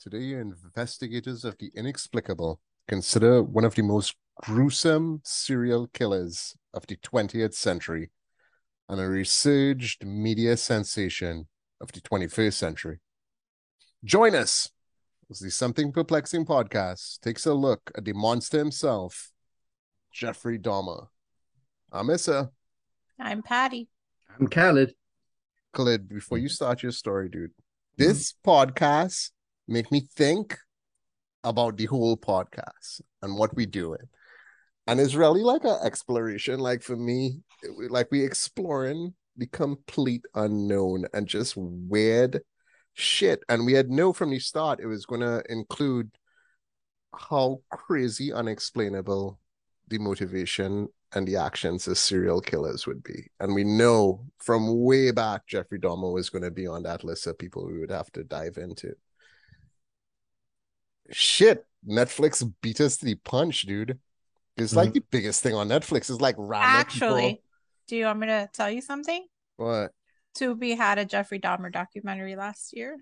Today, investigators of the inexplicable consider one of the most gruesome serial killers of the 20th century and a resurged media sensation of the 21st century. Join us as the Something Perplexing podcast takes a look at the monster himself, Jeffrey Dahmer. I'm Issa. I'm Patty. I'm Khaled. Khalid, before you mm-hmm. start your story, dude, mm-hmm. this podcast make me think about the whole podcast and what we doing. And it's really like an exploration. Like for me, it- like we exploring the complete unknown and just weird shit. And we had know from the start it was gonna include how crazy unexplainable the motivation and the actions of serial killers would be. And we know from way back Jeffrey Dahmer was going to be on that list of people we would have to dive into. Shit, Netflix beat us to the punch, dude. It's like mm-hmm. the biggest thing on Netflix. It's like random Actually, people- do you want me to tell you something? what Tubi had a Jeffrey Dahmer documentary last year.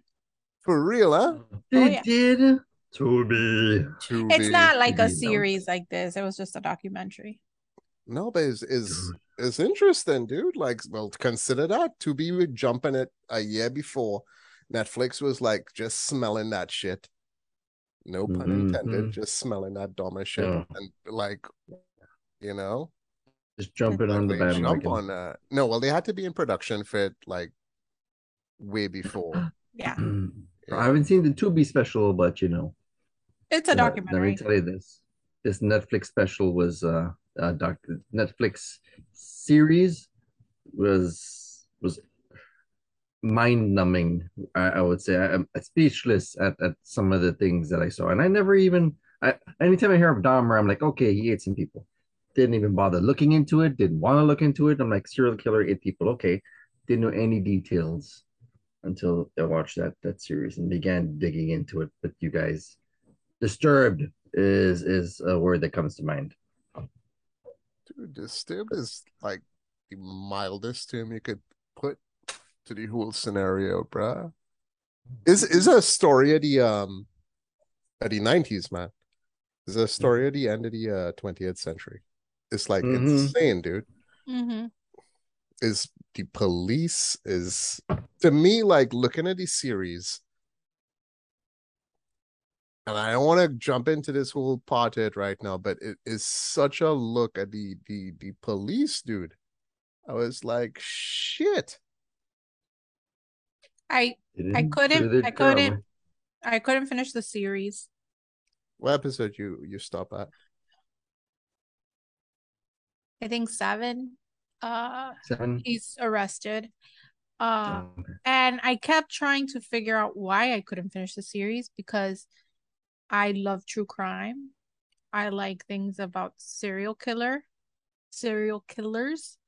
for real, huh? Oh, they Oh, yeah. did. Tubi. To It's not like a Tubi, no. series like this. It was just a documentary. No, but it's is it's interesting, dude. Like, well, consider that to be jumping it a year before Netflix was like just smelling that shit. No pun Mhm, intended, mhm. just smelling that Dahmer shit, Yeah. and like, you know, Just jumping on the like, they jump on that. No, well, they had to be in production for it like way before. Yeah, I haven't seen the Tubi special, but you know, it's a uh, let me tell you this: this Netflix special was uh, uh doc- Netflix series was was mind numbing. I, I would say I, I'm speechless at at some of the things that I saw, and I never even. I anytime I hear of Dahmer, I'm like, okay, he ate some people. Didn't even bother looking into it. Didn't want to look into it. I'm like, serial killer ate people. Okay, didn't know any details until I watched that that series and began digging into it. But you guys, disturbed is is a word that comes to mind. Dude, disturbed is like the mildest term you could put to the whole scenario, bruh. Is is a story of the um of the nineties, man. Is a story of the end of the uh twentieth century. It's like Mhm. insane, dude. hmm Is the police is to me like looking at the series. And I don't want to jump into this whole part of it right now, but it is such a look at the the the police, dude. I was like, shit. I I couldn't- I couldn't- job. I couldn't finish the series. What episode you you stop at? I think seven. Uh, Seven. he's arrested. Uh, Oh, okay. and I kept trying to figure out why I couldn't finish the series because I love true crime. I like things about serial killer, serial killers.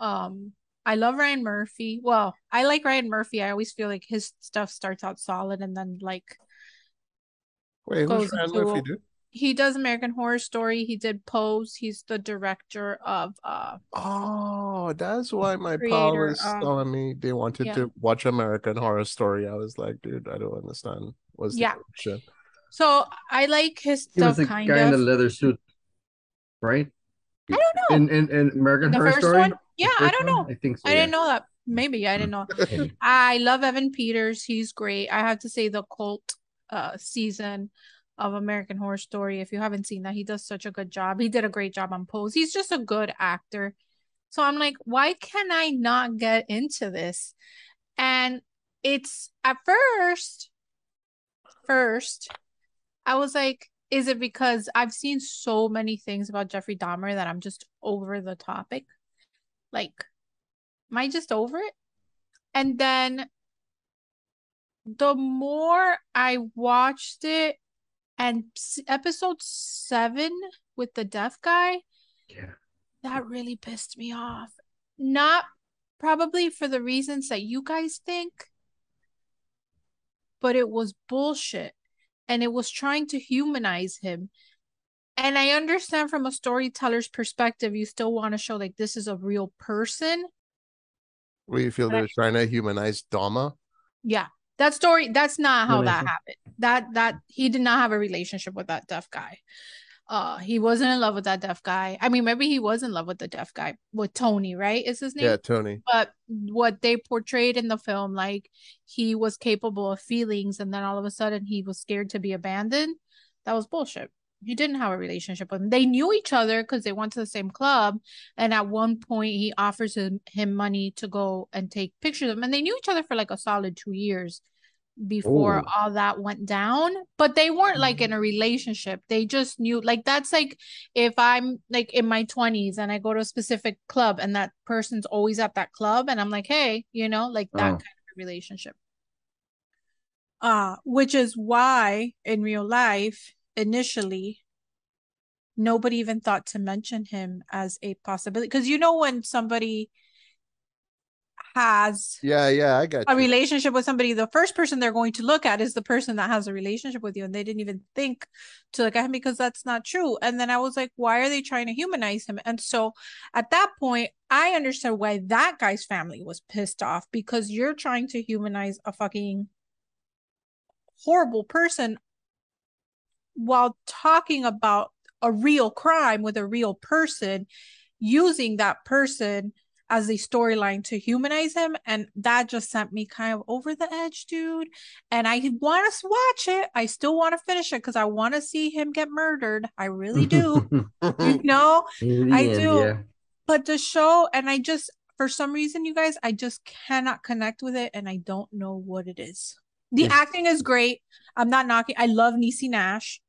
Um, I love Ryan Murphy. Well, I like Ryan Murphy. I always feel like his stuff starts out solid and then like Wait, who's Goes Ryan into- Murphy, dude? he does American Horror Story. He did Pose. He's the director of uh Oh, that's why my pal Creator was of- telling me they wanted Yeah. to watch American Horror Story. I was like, dude, I don't understand. What's the Yeah. connection? so I like his He was stuff the kind guy in the leather suit, right? I don't know. In in, in American The Horror first Story. one? Yeah, I don't one? know. I think so. I didn't know that. Maybe I didn't know. know. I love Evan Peters. He's great. I have to say the cult uh season of American Horror Story. If you haven't seen that, he does such a good job. He did a great job on Pose. He's just a good actor. So I'm like, why can I not get into this? And it's at first, first, I was like, is it because I've seen so many things about Jeffrey Dahmer that I'm just over the topic? Like, am I just over it? And then the more I watched it, and episode seven with the deaf guy, Yeah. that really pissed me off. Not probably for the reasons that you guys think, but it was bullshit. And it was trying to humanize him. And I understand from a storyteller's perspective, you still want to show like this is a real person. Where you feel But they're trying to humanize Dahmer? Yeah. That story, that's not how that happened. That that he did not have a relationship with that deaf guy. Uh he wasn't in love with that deaf guy. I mean, maybe he was in love with the deaf guy, with Tony, right? Is his name? Yeah, Tony. but what they portrayed in the film like he was capable of feelings and then all of a sudden he was scared to be abandoned that was bullshit he didn't have a relationship with him they knew each other because they went to the same club and at one point he offers him, him money to go and take pictures of him and they knew each other for like a solid two years before Ooh. all that went down but they weren't like in a relationship they just knew like that's like if i'm like in my 20s and i go to a specific club and that person's always at that club and i'm like hey you know like that Oh. kind of relationship uh which is why in real life initially nobody even thought to mention him as a possibility because you know when somebody has Yeah, yeah, I got a you. relationship with somebody, the first person they're going to look at is the person that has a relationship with you. And they didn't even think to look at him because that's not true. And then I was like, why are they trying to humanize him? And so at that point, I understood why that guy's family was pissed off because you're trying to humanize a fucking horrible person while talking about a real crime with a real person, using that person as a storyline to humanize him. And that just sent me kind of over the edge, dude. And I want to watch it. I still want to finish it because I want to see him get murdered. I really do. you know? I do. yeah. But the show, and I just, for some reason, you guys, I just cannot connect with it. And I don't know what it is. The Yeah. acting is great. I'm not knocking. I love Niecy Nash.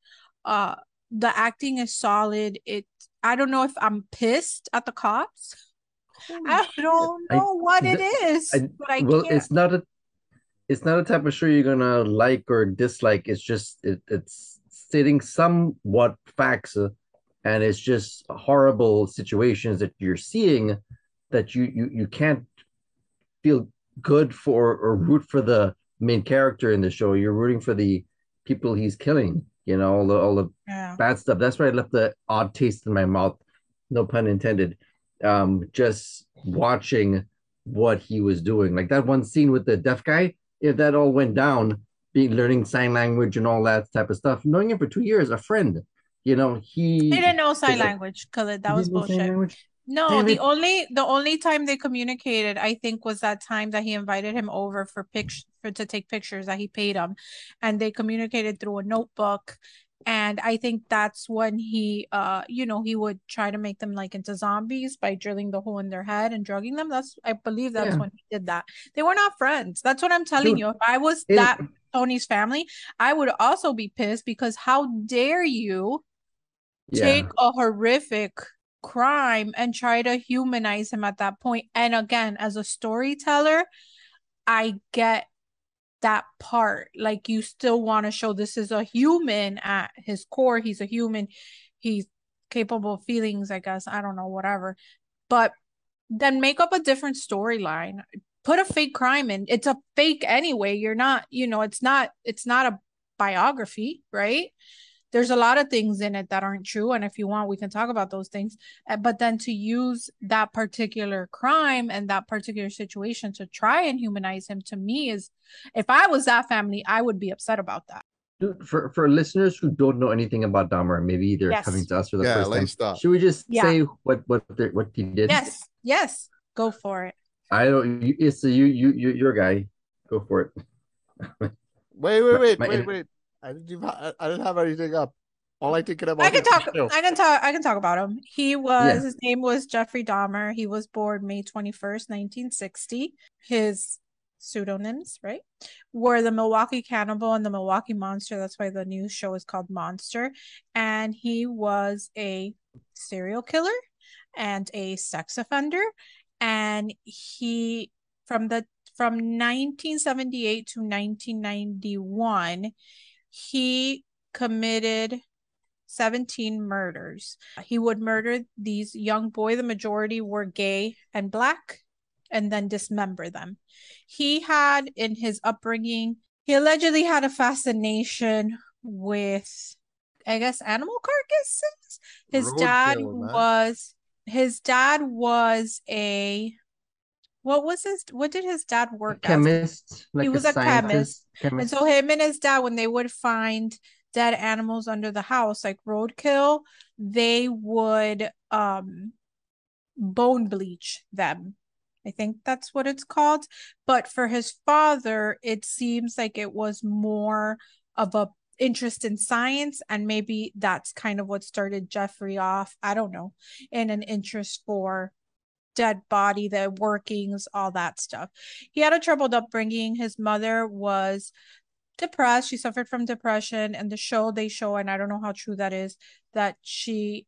Uh, the acting is solid. It. I don't know if I'm pissed at the cops. I don't I- know what it the- I- but I well, can't. it's not a it's not a type of show you're gonna like or dislike. It's just it, it's stating somewhat facts, uh, and it's just horrible situations that you're seeing that you you you can't feel good for or root for the main character in the show. You're rooting for the people he's killing. You know all the all the yeah. bad stuff. That's why I left the odd taste in my mouth, no pun intended. Um, just watching what he was doing, like that one scene with the deaf guy. If that all went down, being learning sign language and all that type of stuff, knowing him for two years, a friend, you know, he He didn't know sign language because that was didn't know sign bullshit. No, the only the only time they communicated, I think, was that time that he invited him over for pictures for to take pictures that he paid him, and they communicated through a notebook. And I think that's when he, uh, you know, he would try to make them like into zombies by drilling the hole in their head and drugging them. That's, I believe, that's Yeah. when he did that. They were not friends. That's what I'm telling Dude, you. If I was In- that Tony's family, I would also be pissed because how dare you yeah, take a horrific crime and try to humanize him at that point. And again, as a storyteller, I get that part. Like you still want to show this is a human at his core. He's a human. He's capable of feelings, I guess. I don't know, whatever. But then make up a different storyline. Put a fake crime in. It's a fake anyway. You're not, you know, it's not it's not a biography, right? There's a lot of things in it that aren't true and if you want we can talk about those things Uh, but then to use that particular crime and that particular situation to try and humanize him to me is if i was that family i would be upset about that Dude, for for listeners who don't know anything about Dahmer, maybe they're Yes. coming to us for the Yeah, first time. let's stop. Should we just Yeah. say what what the, what he did? yes yes go for it I don't. You, it's you you you your guy. Go for it. Wait, wait, wait, My- wait, wait. I didn't even, I, didn't have anything up. All I thinking about I can talk. I can talk. I can talk about him. He was. Yeah. His name was Jeffrey Dahmer. He was born May twenty first, nineteen sixty. His pseudonyms, right, were the Milwaukee Cannibal and the Milwaukee Monster. That's why the new show is called Monster. And he was a serial killer and a sex offender. And he from the from 1978 to 1991, he committed 17 murders. He would murder these young boy, the majority were gay and black, and then dismember them. He had in his upbringing, he allegedly had a fascination with I guess animal carcasses. His dad Roadkill, was his dad was a what was his what did his dad work as? chemist, like was a scientist, And chemist. so him and his dad, when they would find dead animals under the house, like roadkill, they would um bone bleach them. I think that's what it's called. But for his father, it seems like it was more of a interest in science and maybe that's kind of what started Jeffrey off, I don't know, in an interest for dead body, the workings, all that stuff. He had a troubled upbringing. His mother was depressed. She suffered from depression. And the show they show, and I don't know how true that is, that she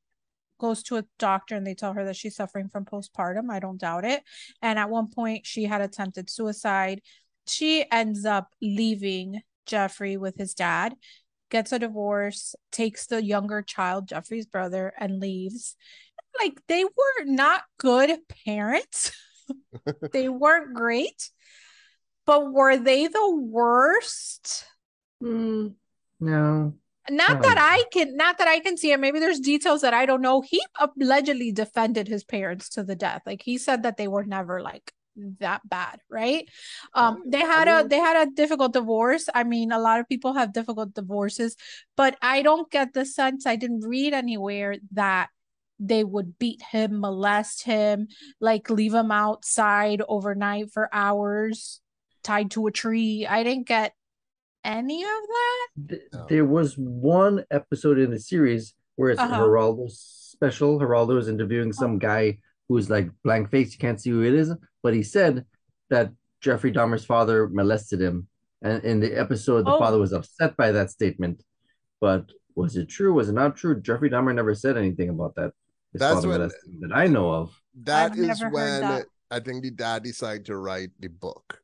goes to a doctor and they tell her that she's suffering from postpartum. I don't doubt it. And at one point, she had attempted suicide. She ends up leaving Jeffrey with his dad, gets a divorce, takes the younger child, Jeffrey's brother, and leaves. Like they were not good parents. they weren't great. But were they the worst? Mm, no. Not Oh. that I can, not that I can see it. Maybe there's details that I don't know. He allegedly defended his parents to the death. Like he said that they were never like that bad, right? Um, they had a they had a difficult divorce. I mean, a lot of people have difficult divorces, but I don't get the sense. I didn't read anywhere that they would beat him, molest him, like leave him outside overnight for hours, tied to a tree. I didn't get any of that. There was one episode in the series where it's Uh-huh. Geraldo's special. Geraldo is interviewing some guy who's like blank face. You can't see who it is, but he said that Jeffrey Dahmer's father molested him. And in the episode, the Oh. father was upset by that statement. But was it true? Was it not true? Jeffrey Dahmer never said anything about that. His That's father when- molested him that I know of. That I've is when that. I think the dad decided to write the book,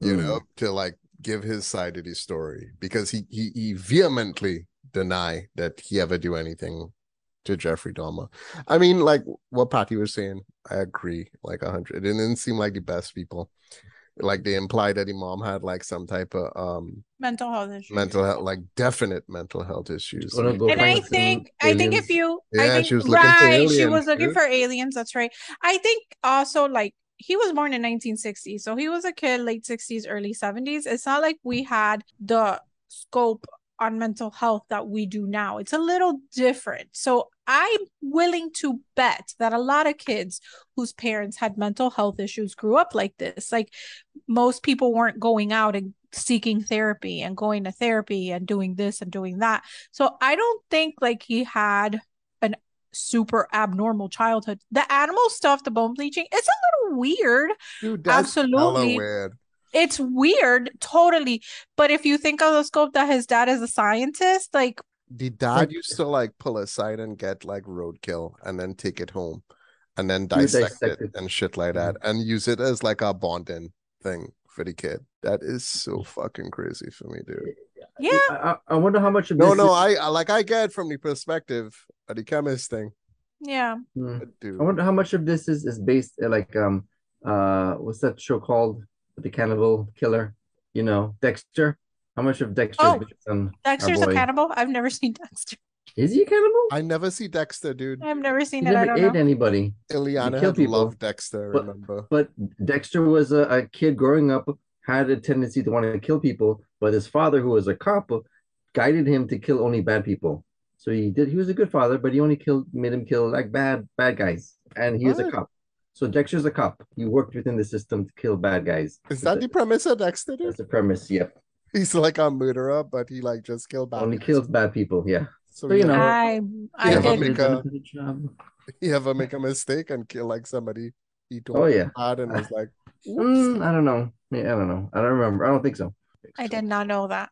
you Mm. know, to like give his side of the story because he he, he vehemently deny that he ever do anything to Jeffrey Dahmer. I mean, like what Patty was saying, I agree, like a hundred. It didn't seem like the best people. Like they implied that the mom had like some type of um Mental health issues. mental health, like definite mental health issues. Gonna and I think I think if you Yeah, I think she was looking for right she was looking dude. for aliens that's right I think also like he was born in 1960 so he was a kid late 60s early 70s it's not like we had the scope on mental health that we do now it's a little different so I'm willing to bet that a lot of kids whose parents had mental health issues grew up like this like most people weren't going out and seeking therapy and going to therapy and doing this and doing that so I don't think like he had an super abnormal childhood. The animal stuff, the bone bleaching, it's a little weird. Dude, Absolutely. weird. It's weird, totally. But if you think of the scope that his dad is a scientist, like The dad used to like pull aside and get like roadkill and then take it home and then dissect, dissect it, it. and shit like that and use it as like a bonding thing for the kid. That is so fucking crazy for me, dude. yeah, I, I- I wonder how much of No, this no, is- I, I like I get from the perspective of the chemist thing. yeah. Hmm. Dude, I wonder how much of this is is based uh, like um uh what's that show called the cannibal killer you know Dexter how much of Dexter Oh, is Dexter's a cannibal. I've never seen Dexter. is he a cannibal I never see Dexter, dude. I've never seen he it. I never don't ate know. anybody Ileana kill had people, loved Dexter, but- remember? but Dexter was a, a kid growing up had a tendency to want to kill people but his father who was a cop guided him to kill only bad people so he did he was a good father but he only killed made him kill like bad bad guys and he was a cop so Dexter's a cop he worked within the system to kill bad guys Is that the premise of Dexter. That's the premise. Yep. He's like a murderer, but he like just killed bad Only guys. kills bad people. Yeah. So, So, you know, ever- I I Yeah, did. make a- Good he ever make a mistake and kill like somebody he told Oh, yeah. bad and was like, Mm, I don't know. Yeah, I don't know. I don't remember. I don't think so. I did not know that.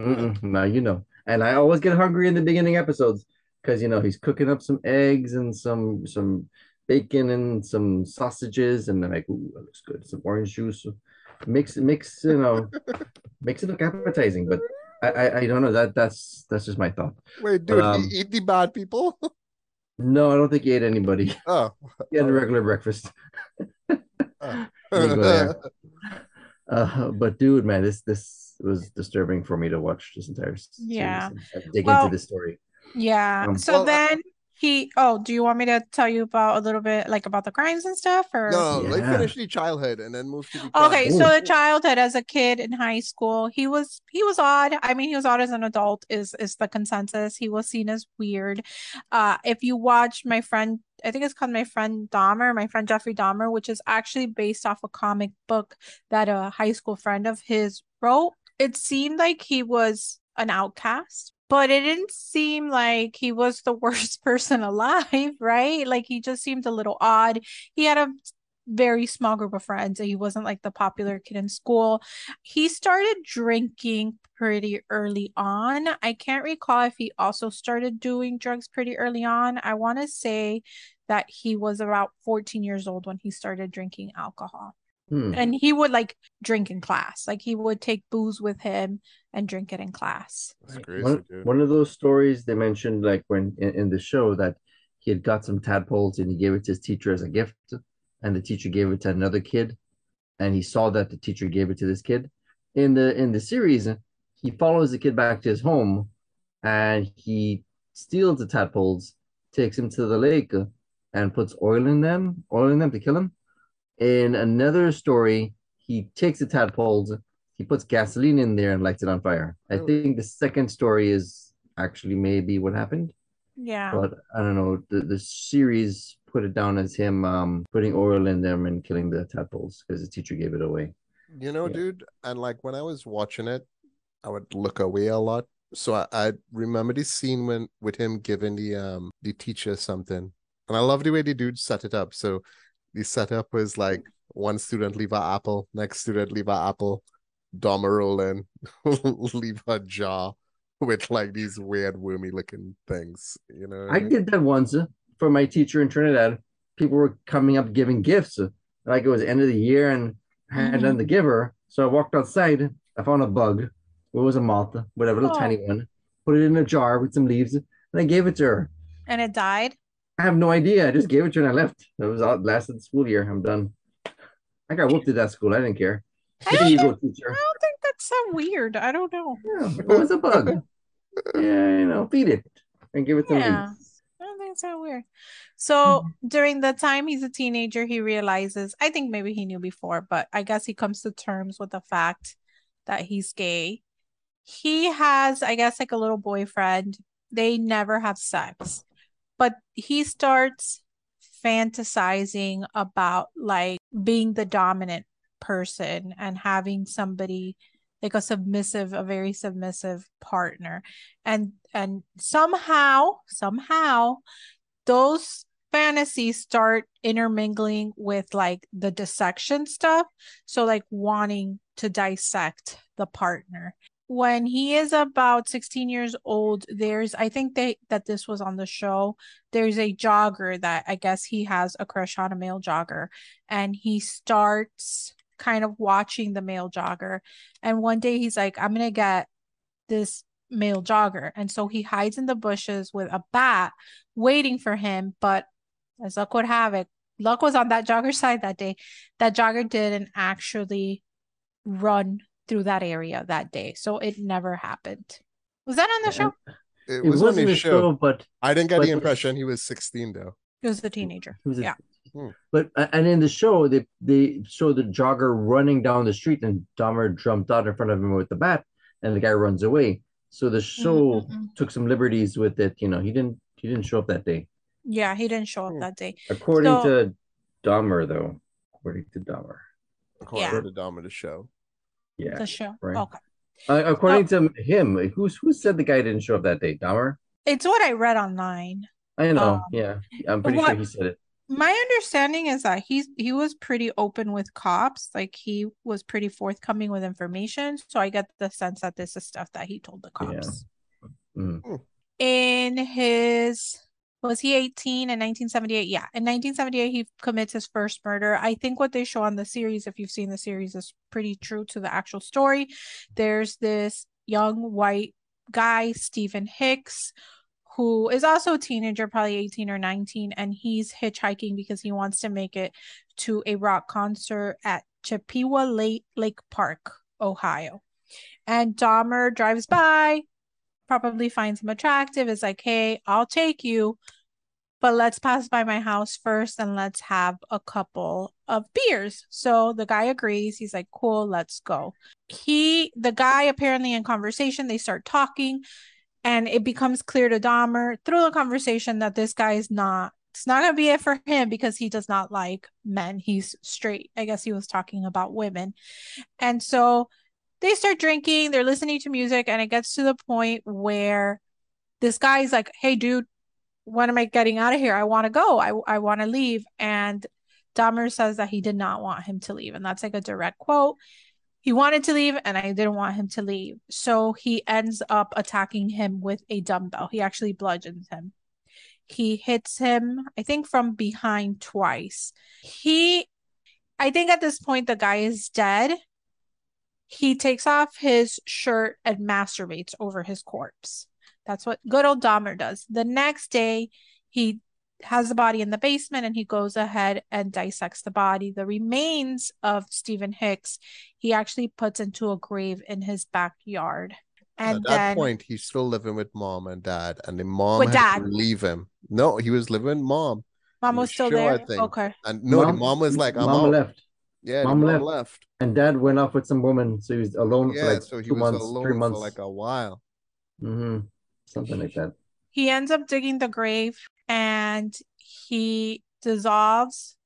Mm-mm. Now you know. And I always get hungry in the beginning episodes because you know he's cooking up some eggs and some some bacon and some sausages, and then like, ooh, that looks good. Some orange juice. Mix mix, you know, makes it look appetizing. But I, I I don't know. That that's that's just my thought. Wait, dude, Um, he eat the bad people? No, I don't think he ate anybody. oh. He had a regular breakfast. oh. Let me go there. Uh, but dude, man, this this was disturbing for me to watch this entire series Yeah. and- and dig Well, into this story. Yeah. Um, so well, I- then he oh do you want me to tell you about a little bit like about the crimes and stuff or? No, like Yeah. finish the childhood and then move to the okay present. so the childhood as a kid in high school he was he was odd. I mean he was odd as an adult is is the consensus. He was seen as weird. Uh if you watch my friend i think it's called my friend dahmer my friend jeffrey dahmer which is actually based off a comic book that a high school friend of his wrote. It seemed like he was an outcast but it didn't seem like he was the worst person alive right? Like he just seemed a little odd. He had a very small group of friends and he wasn't like the popular kid in school. He started drinking pretty early on. I can't recall if he also started doing drugs pretty early on. I want to say that he was about 14 years old when he started drinking alcohol. Hmm. and he would like drink in class. Like he would take booze with him and drink it in class crazy, One, one of those stories they mentioned, like when in, in the show, that he had got some tadpoles and he gave it to his teacher as a gift, and the teacher gave it to another kid, and he saw that the teacher gave it to this kid. In the in the series, he follows the kid back to his home, and he steals the tadpoles, takes him to the lake, and puts oil in them, oil in them to kill him. In another story, he takes the tadpoles, he puts gasoline in there and lights it on fire. I Oh. think the second story is actually maybe what happened, yeah but I don't know. The the series put it down as him um putting oil in them and killing the tadpoles because the teacher gave it away. You know, Yeah. dude, and like when I was watching it, I would look away a lot. So I, I remember the scene when with him giving the um the teacher something. And I love the way the dude set it up. So the setup was like one student leave a apple, next student leave a apple, Dahmer and in, leave a jar with like these weird wormy looking things. You know I did that once uh, for my teacher in Trinidad. People were coming up giving gifts, uh, like it was end of the year, and I had done the giver. So I walked outside. I found a bug. It was a moth, whatever, little Oh. tiny one. Put it in a jar with some leaves, and I gave it to her. and it died I have no idea. I just gave it to her and I left. It was all lasted the school year. I'm done. I got whooped at that school. I didn't care. I you go, I don't think that's so weird. I don't know. Yeah, it was a bug. Yeah, you know, feed it and give it some Yeah. leaves. I don't think it's so weird. So during the time he's a teenager, he realizes, I think maybe he knew before, but I guess he comes to terms with the fact that he's gay. He has, I guess, like a little boyfriend. They never have sex, but he starts fantasizing about like being the dominant person and having somebody like a submissive a very submissive partner. And and somehow somehow those fantasies start intermingling with like the dissection stuff. So like wanting to dissect the partner. When he is about 16 years old there's i think they that this was on the show there's a jogger that i guess he has a crush on a male jogger. And he starts kind of watching the male jogger. And one day he's like i'm gonna get this male jogger. And so he hides in the bushes with a bat waiting for him. But as luck would have it luck was on that jogger's side that day. That jogger didn't actually run through that area that day. So it never happened. Was that on the show? It It was on wasn't his a show. show, but I didn't get but- the impression he was 16 though. He was a teenager. It was a- yeah But uh, and in the show, they they show the jogger running down the street, and Dahmer jumped out in front of him with the bat, and the guy runs away. So the show Mm-mm-mm. took some liberties with it. You know, he didn't he didn't show up that day, yeah he didn't show up Hmm. that day according So- to Dahmer, though. According to Dahmer, According Yeah. to the Dom of the show. yeah. the show right. okay Uh, according to him, who's who said the guy didn't show up that day? Dahmer. it's what i read online I know. Um, yeah, I'm pretty what- sure he said it. My understanding is that he's he was pretty open with cops like he was pretty forthcoming with information so i get the sense that this is stuff that he told the cops. Mm. in his was he 18 in 1978 yeah in 1978 he commits his first murder. I think what they show on the series if you've seen the series is pretty true to the actual story. There's this young white guy stephen hicks who is also a teenager probably 18 or 19 and he's hitchhiking because he wants to make it to a rock concert at chippewa lake, lake park ohio and dahmer drives by probably finds him attractive is like hey i'll take you but let's pass by my house first and let's have a couple of beers. So the guy agrees. He's like, cool, let's go. He, the guy, apparently in conversation, they start talking, and it becomes clear to Dahmer through the conversation that this guy is not. It's not gonna be it for him because he does not like men. He's straight. I guess he was talking about women. And so they start drinking, they're listening to music, and it gets to the point where this guy's like, Hey, dude, when am I getting out of here? I want to go. I, I want to leave. And Dahmer says that he did not want him to leave. And that's like a direct quote. He wanted to leave, and I didn't want him to leave. So he ends up attacking him with a dumbbell. He actually bludgeons him. He hits him, I think, from behind twice. He, I think at this point, the guy is dead. He takes off his shirt and masturbates over his corpse. That's what good old Dahmer does. The next day, he has the body in the basement and he goes ahead and dissects the body. The remains of Stephen Hicks, he actually puts into a grave in his backyard. And At that then, point, he's still living with mom and dad, and the mom With had to dad. leave him. No, he was living with mom, mom was still sure, I there. think. Okay. and no, the Mom- mom was like, "I'm Mom out." left, Yeah, Mom the mom left. left. and Dad went off with some woman, so he was alone for like so he two was months, alone three for months, like a while. hmm something like that. He ends up digging the grave and he dissolves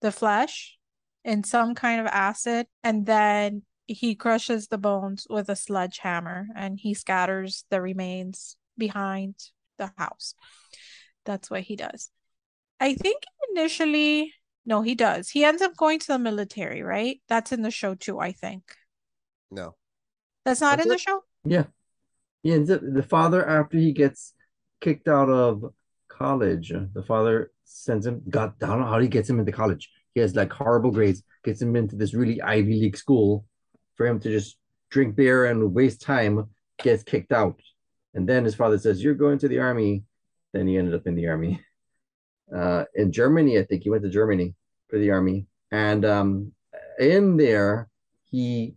the flesh in some kind of acid and then he crushes the bones with a sledgehammer and he scatters the remains behind the house. That's what he does. I think initially, no, he does. He ends up going to the military, right? That's in the show too, I think. No, That's not That's in the show? Yeah, he ends up the father after he gets kicked out of college. The father sends him. God, I don't know how he gets him into college. He has like horrible grades. Gets him into this really Ivy League school for him to just drink beer and waste time. Gets kicked out, and then his father says, "You're going to the army." Then he ended up in the army. Uh, in Germany, I think he went to Germany for the army, and um, in there he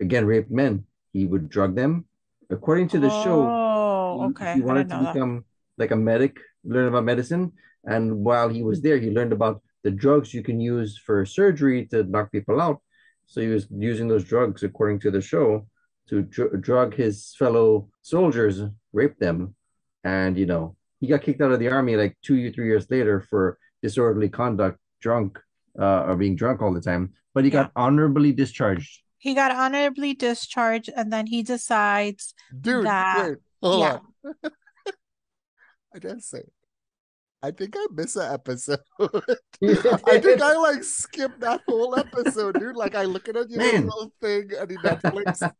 again raped men. He would drug them. According to the show, Oh, he, okay. he wanted to become like a medic, learn about medicine. And while he was there, he learned about the drugs you can use for surgery to knock people out. So he was using those drugs, according to the show, to dr- drug his fellow soldiers, rape them. And, you know, he got kicked out of the army like two or three years later for disorderly conduct, drunk, uh, or being drunk all the time. But he got honorably discharged. He got honorably discharged and then he decides dude, That- wait, hold yeah. on. I just say, I think I missed an episode. I think I like skipped that whole episode, dude. Like I look at your Man. little thing on the Netflix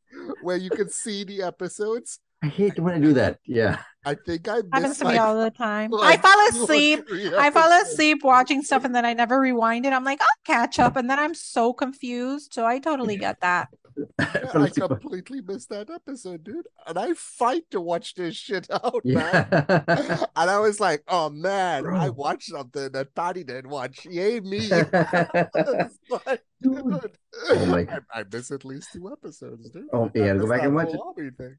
where you can see the episodes. I hate when I do that. Yeah. I think I missed happens to like, me all the time. like I fall asleep. I fall asleep watching stuff and then I never rewind it. I'm like, I'll catch up. And then I'm so confused. So I totally get that. Yeah, I asleep. completely missed that episode, dude. And I fight to watch this shit out, man. And I was like, oh man, I watched something that Patty didn't watch. Yay, me. It's like, Dude. dude, Oh my- I, I missed at least two episodes, dude. Oh, yeah, go back and watch it. Army thing.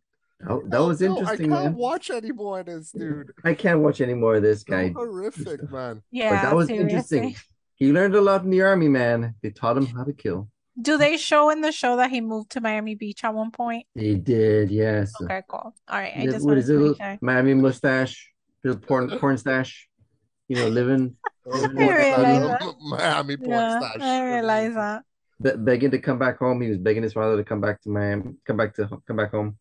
Oh, that was No, interesting, I can't man. watch any more of this, dude. I can't watch any more of this So guy. horrific, man. Yeah. But that was seriously. interesting. He learned a lot in the army, man. They taught him how to kill. Do they show in the show that he moved to Miami Beach at one point? He did, yes. Okay, cool. All right. I just With wanted his to little make sure. Miami mustache, his porn porn stash, you know, living, I boy, realize that that. Miami porn Yeah, stash. I realize that. be- begging to come back home. He was begging his father to come back to Miami, come back to come back home.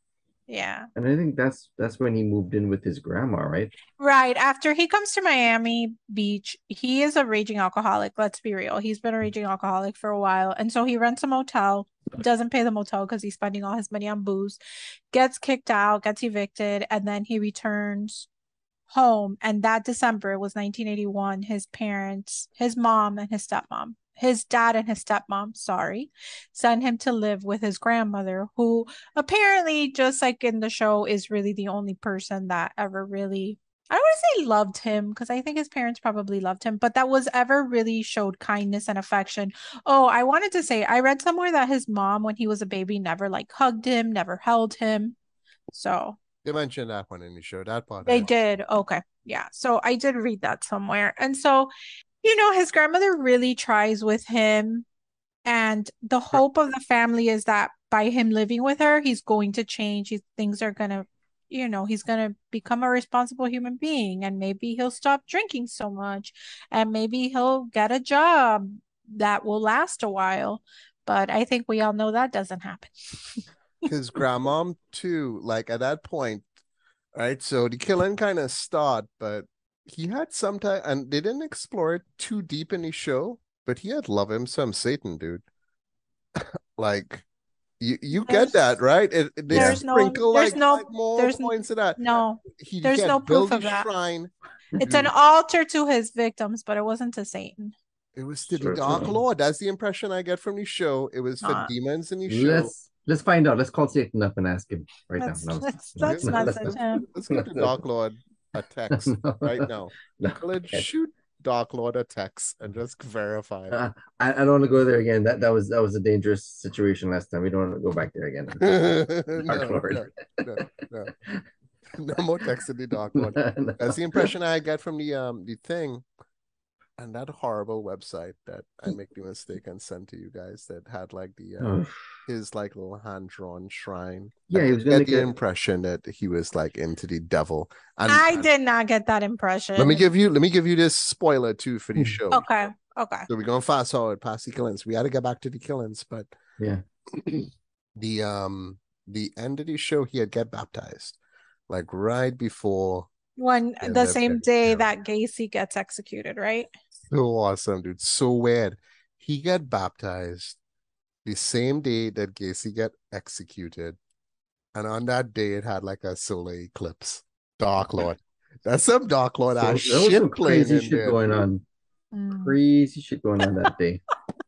Yeah. And I think that's that's when he moved in with his grandma, right? Right. After he comes to Miami Beach, he is a raging alcoholic. Let's be real. He's been a mm-hmm. raging alcoholic for a while. And so he rents a motel, doesn't pay the motel because he's spending all his money on booze, gets kicked out, gets evicted, and then he returns home. And that December was 1981. His parents, his mom and his stepmom, his dad and his stepmom, sorry, send him to live with his grandmother, who apparently, just like in the show, is really the only person that ever really I don't want to say loved him because I think his parents probably loved him, but that was ever really showed kindness and affection. Oh, I wanted to say I read somewhere that his mom, when he was a baby, never like hugged him, never held him. So They mentioned that one in the show. That part. They did. Okay. Yeah. So I did read that somewhere. And so, you know, his grandmother really tries with him. And the hope of the family is that by him living with her, he's going to change. He, things are going to, you know, he's going to become a responsible human being. And maybe he'll stop drinking so much. And maybe he'll get a job that will last a while. But I think we all know that doesn't happen. His grandmom, too, like at that point, right? So the killing kind of started, but he had some time, and they didn't explore it too deep in his show, but he had love him some Satan, dude. like, you you There's- get that, right? It, it- they there's no- there's like, no- like more there's points of that. No, He there's no proof of that. Shrine. it's an mm. altar to his victims, but it wasn't to Satan. It was to Sure, the Dark sure. Lord. That's the impression I get from the show. It was for demons in the show. Let's let's find out. Let's call Satan up and ask him right Let's now. No, let's no, let's message let's- him. Let's get the Dark Lord a text no, right now. no, Let's okay. shoot Dark Lord a text and just verify. Uh, I, I don't want to go there again. That that was that was a dangerous situation last time. We don't want to go back there again. no, Dark Lord. no, no, no. No more texting the Dark Lord. No. That's the impression I get from the um the thing and that horrible website that I make the mistake and send to you guys that had like the uh, Oh, his like little hand drawn shrine. Yeah, I he did was gonna get make the a- impression that he was like into the devil. And I and did not get that impression. let me give you let me give you this spoiler too for the Hmm. show. Okay. Okay. So we're going fast forward past the killings. We had to get back to the killings, but yeah. the um the end of the show he had get baptized like right before When Yeah, the same that- day yeah. that Gacy gets executed, right? so awesome dude so weird he got baptized the same day that Gacy get executed and on that day it had like a solar eclipse dark lord that's some dark lord So, ass there shit some crazy shit there, going dude. on. Mm. Crazy shit going on that day.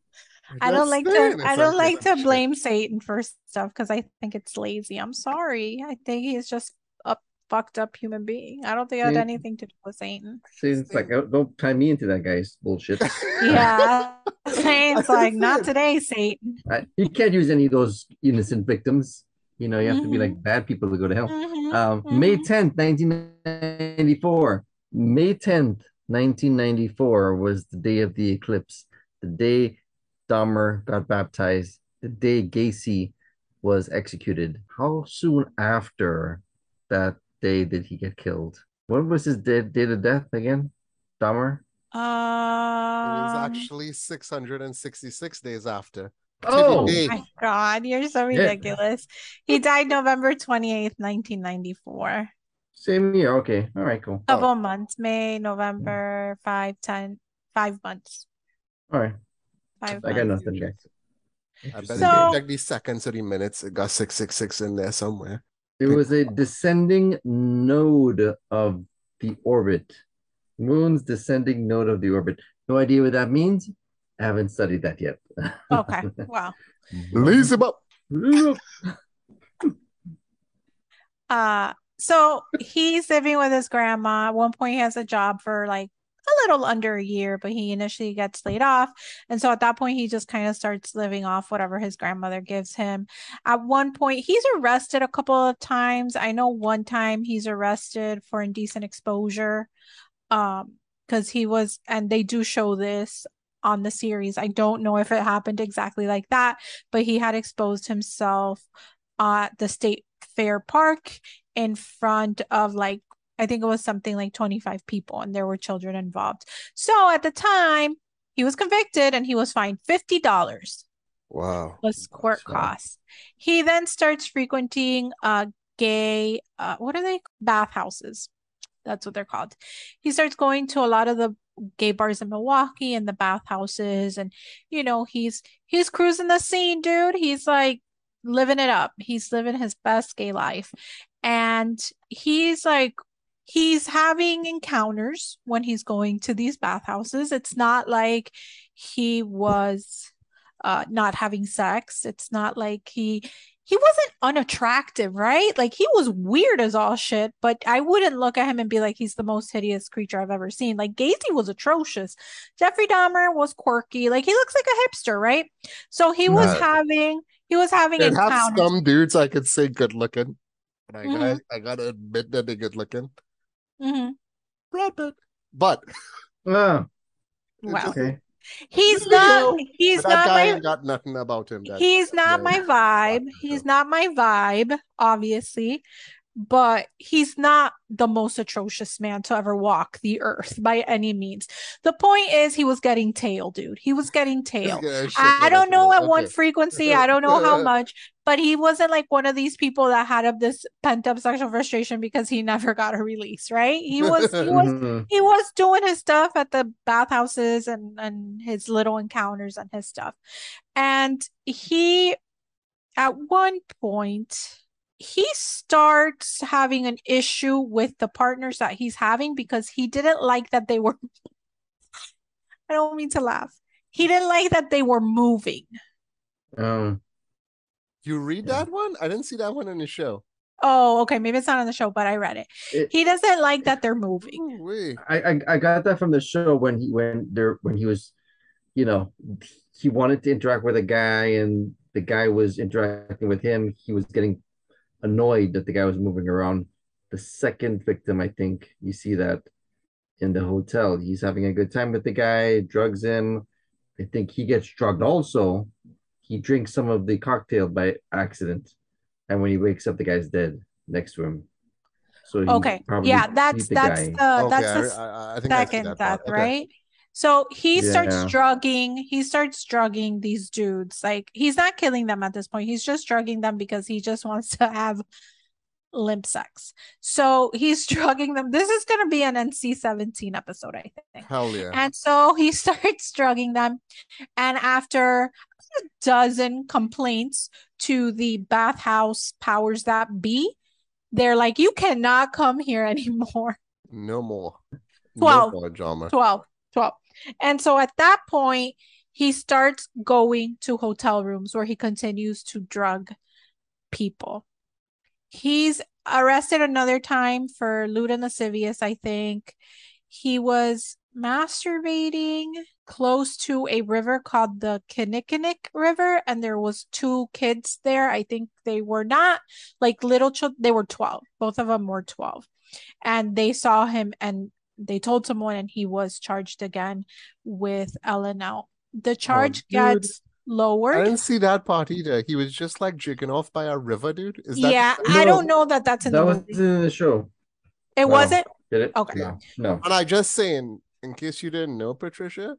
I don't like to I don't like to blame Satan for stuff because I think it's lazy. I'm sorry. I think he's just a fucked up human being. I don't think it had anything to do with Satan. Satan's like, "Oh, don't tie me into that guy's bullshit. Yeah. Satan's like, not today, Satan. I, you can't use any of those innocent victims. You know, you have to be like bad people to go to hell. Mhm, Um, May mhm. 10th, 1994. May 10th, 1994 was the day of the eclipse, the day Dahmer got baptized, the day Gacy was executed. How soon after that day did he get killed? When was his day, date of death again? Dahmer? it was Um, actually 666 days after Oh, my God, you're so Yeah. ridiculous. He died November 28th, 1994. same year. Okay. All right, cool. Couple months, May, November, five, ten, five months. All right. Five I got nothing, guys. I bet So- if you check the seconds or the minutes, it got 666 in there somewhere. It was a descending node of the orbit. Moon's descending node of the orbit. No idea what that means. I haven't studied that yet. Okay. Wow. Blaze him up. Uh, so he's living with his grandma. At one point, he has a job for like a little under a year, but he initially gets laid off. And so at that point, he just kind of starts living off whatever his grandmother gives him. At one point, he's arrested a couple of times. I know one time he's arrested for indecent exposure. Um, because he was, and they do show this on the series. I don't know if it happened exactly like that, but he had exposed himself at the state fair park in front of like I think it was something like 25 people and there were children involved. So at the time, he was convicted and he was fined $50 Wow. plus court Wow. costs. He then starts frequenting uh gay uh what are they bathhouses. That's what they're called. He starts going to a lot of the gay bars in Milwaukee and the bathhouses and you know, he's he's cruising the scene, dude. He's like living it up. He's living his best gay life. And he's like he's having encounters when he's going to these bathhouses. It's not like he was uh not having sex. It's not like he he wasn't unattractive, right? Like he was weird as all shit, but I wouldn't look at him and be like he's the most hideous creature I've ever seen. Like Gacy was atrocious. Jeffrey Dahmer was quirky. Like he looks like a hipster, right? So he was having he was having It have encounters. some dudes I could say good looking. But I Mhm. gotta I gotta admit that they're good looking. Mhm. Brad Pitt. But Oh, it Well, just- okay. He's not know, he's that not guy my got nothing about him. That he's not yeah, my vibe. He's not my vibe, obviously, but he's not the most atrocious man to ever walk the earth by any means. The point is, he was getting tail, dude. He was getting tail. shit I, don't know at that. what Okay. frequency, I don't know how much, but he wasn't like one of these people that had of this pent up sexual frustration because he never got a release, right? He was he was Mhm. he was doing his stuff at the bathhouses and and his little encounters and his stuff and he at one point he starts having an issue with the partners that he's having because he didn't like that they were i don't mean to laugh he didn't like that they were moving Um, You read Yeah. that one? I didn't see that one in the show. oh okay maybe it's not on the show but i read it it- he doesn't like that they're moving I, I I got that from the show when he when there when he was, you know, he wanted to interact with a guy and the guy was interacting with him. He was getting annoyed that the guy was moving around. The second victim, I think, you see that in the hotel. He's having a good time with the guy, drugs him. I think he gets drugged also. He drinks some of the cocktail by accident, and when he wakes up, the guy's dead next to him. So okay yeah that's the that's guy. the okay, that's the I, I, I think I second that death, part. Okay. So he starts drugging, he starts drugging these dudes. Like he's not killing them at this point. He's just drugging them because he just wants to have limp sex. So he's drugging them. This is gonna be an NC-17 episode, I think. Hell yeah. And so he starts drugging them. And after a dozen complaints to the bathhouse powers that be, they're like, you cannot come here anymore. No more. Twelve. No more drama. 12 12 and so at that point he starts going to hotel rooms where he continues to drug people he's arrested another time for lewd and lascivious i think he was masturbating close to a river called the Kinnickinnic River, and there was two kids there. I think they were not like little children; they were twelve. Both of them were twelve, and they saw him and they told someone, and he was charged again with LNL. The oh, charge Oh, dude. gets I didn't see that part either. He was just like jigging off by a river, dude. Is that Yeah, No, I don't know that that's in that the was movie. in the show. It no. wasn't. Did it? Okay. No, no. And I just saying, in case you didn't know, Patricia,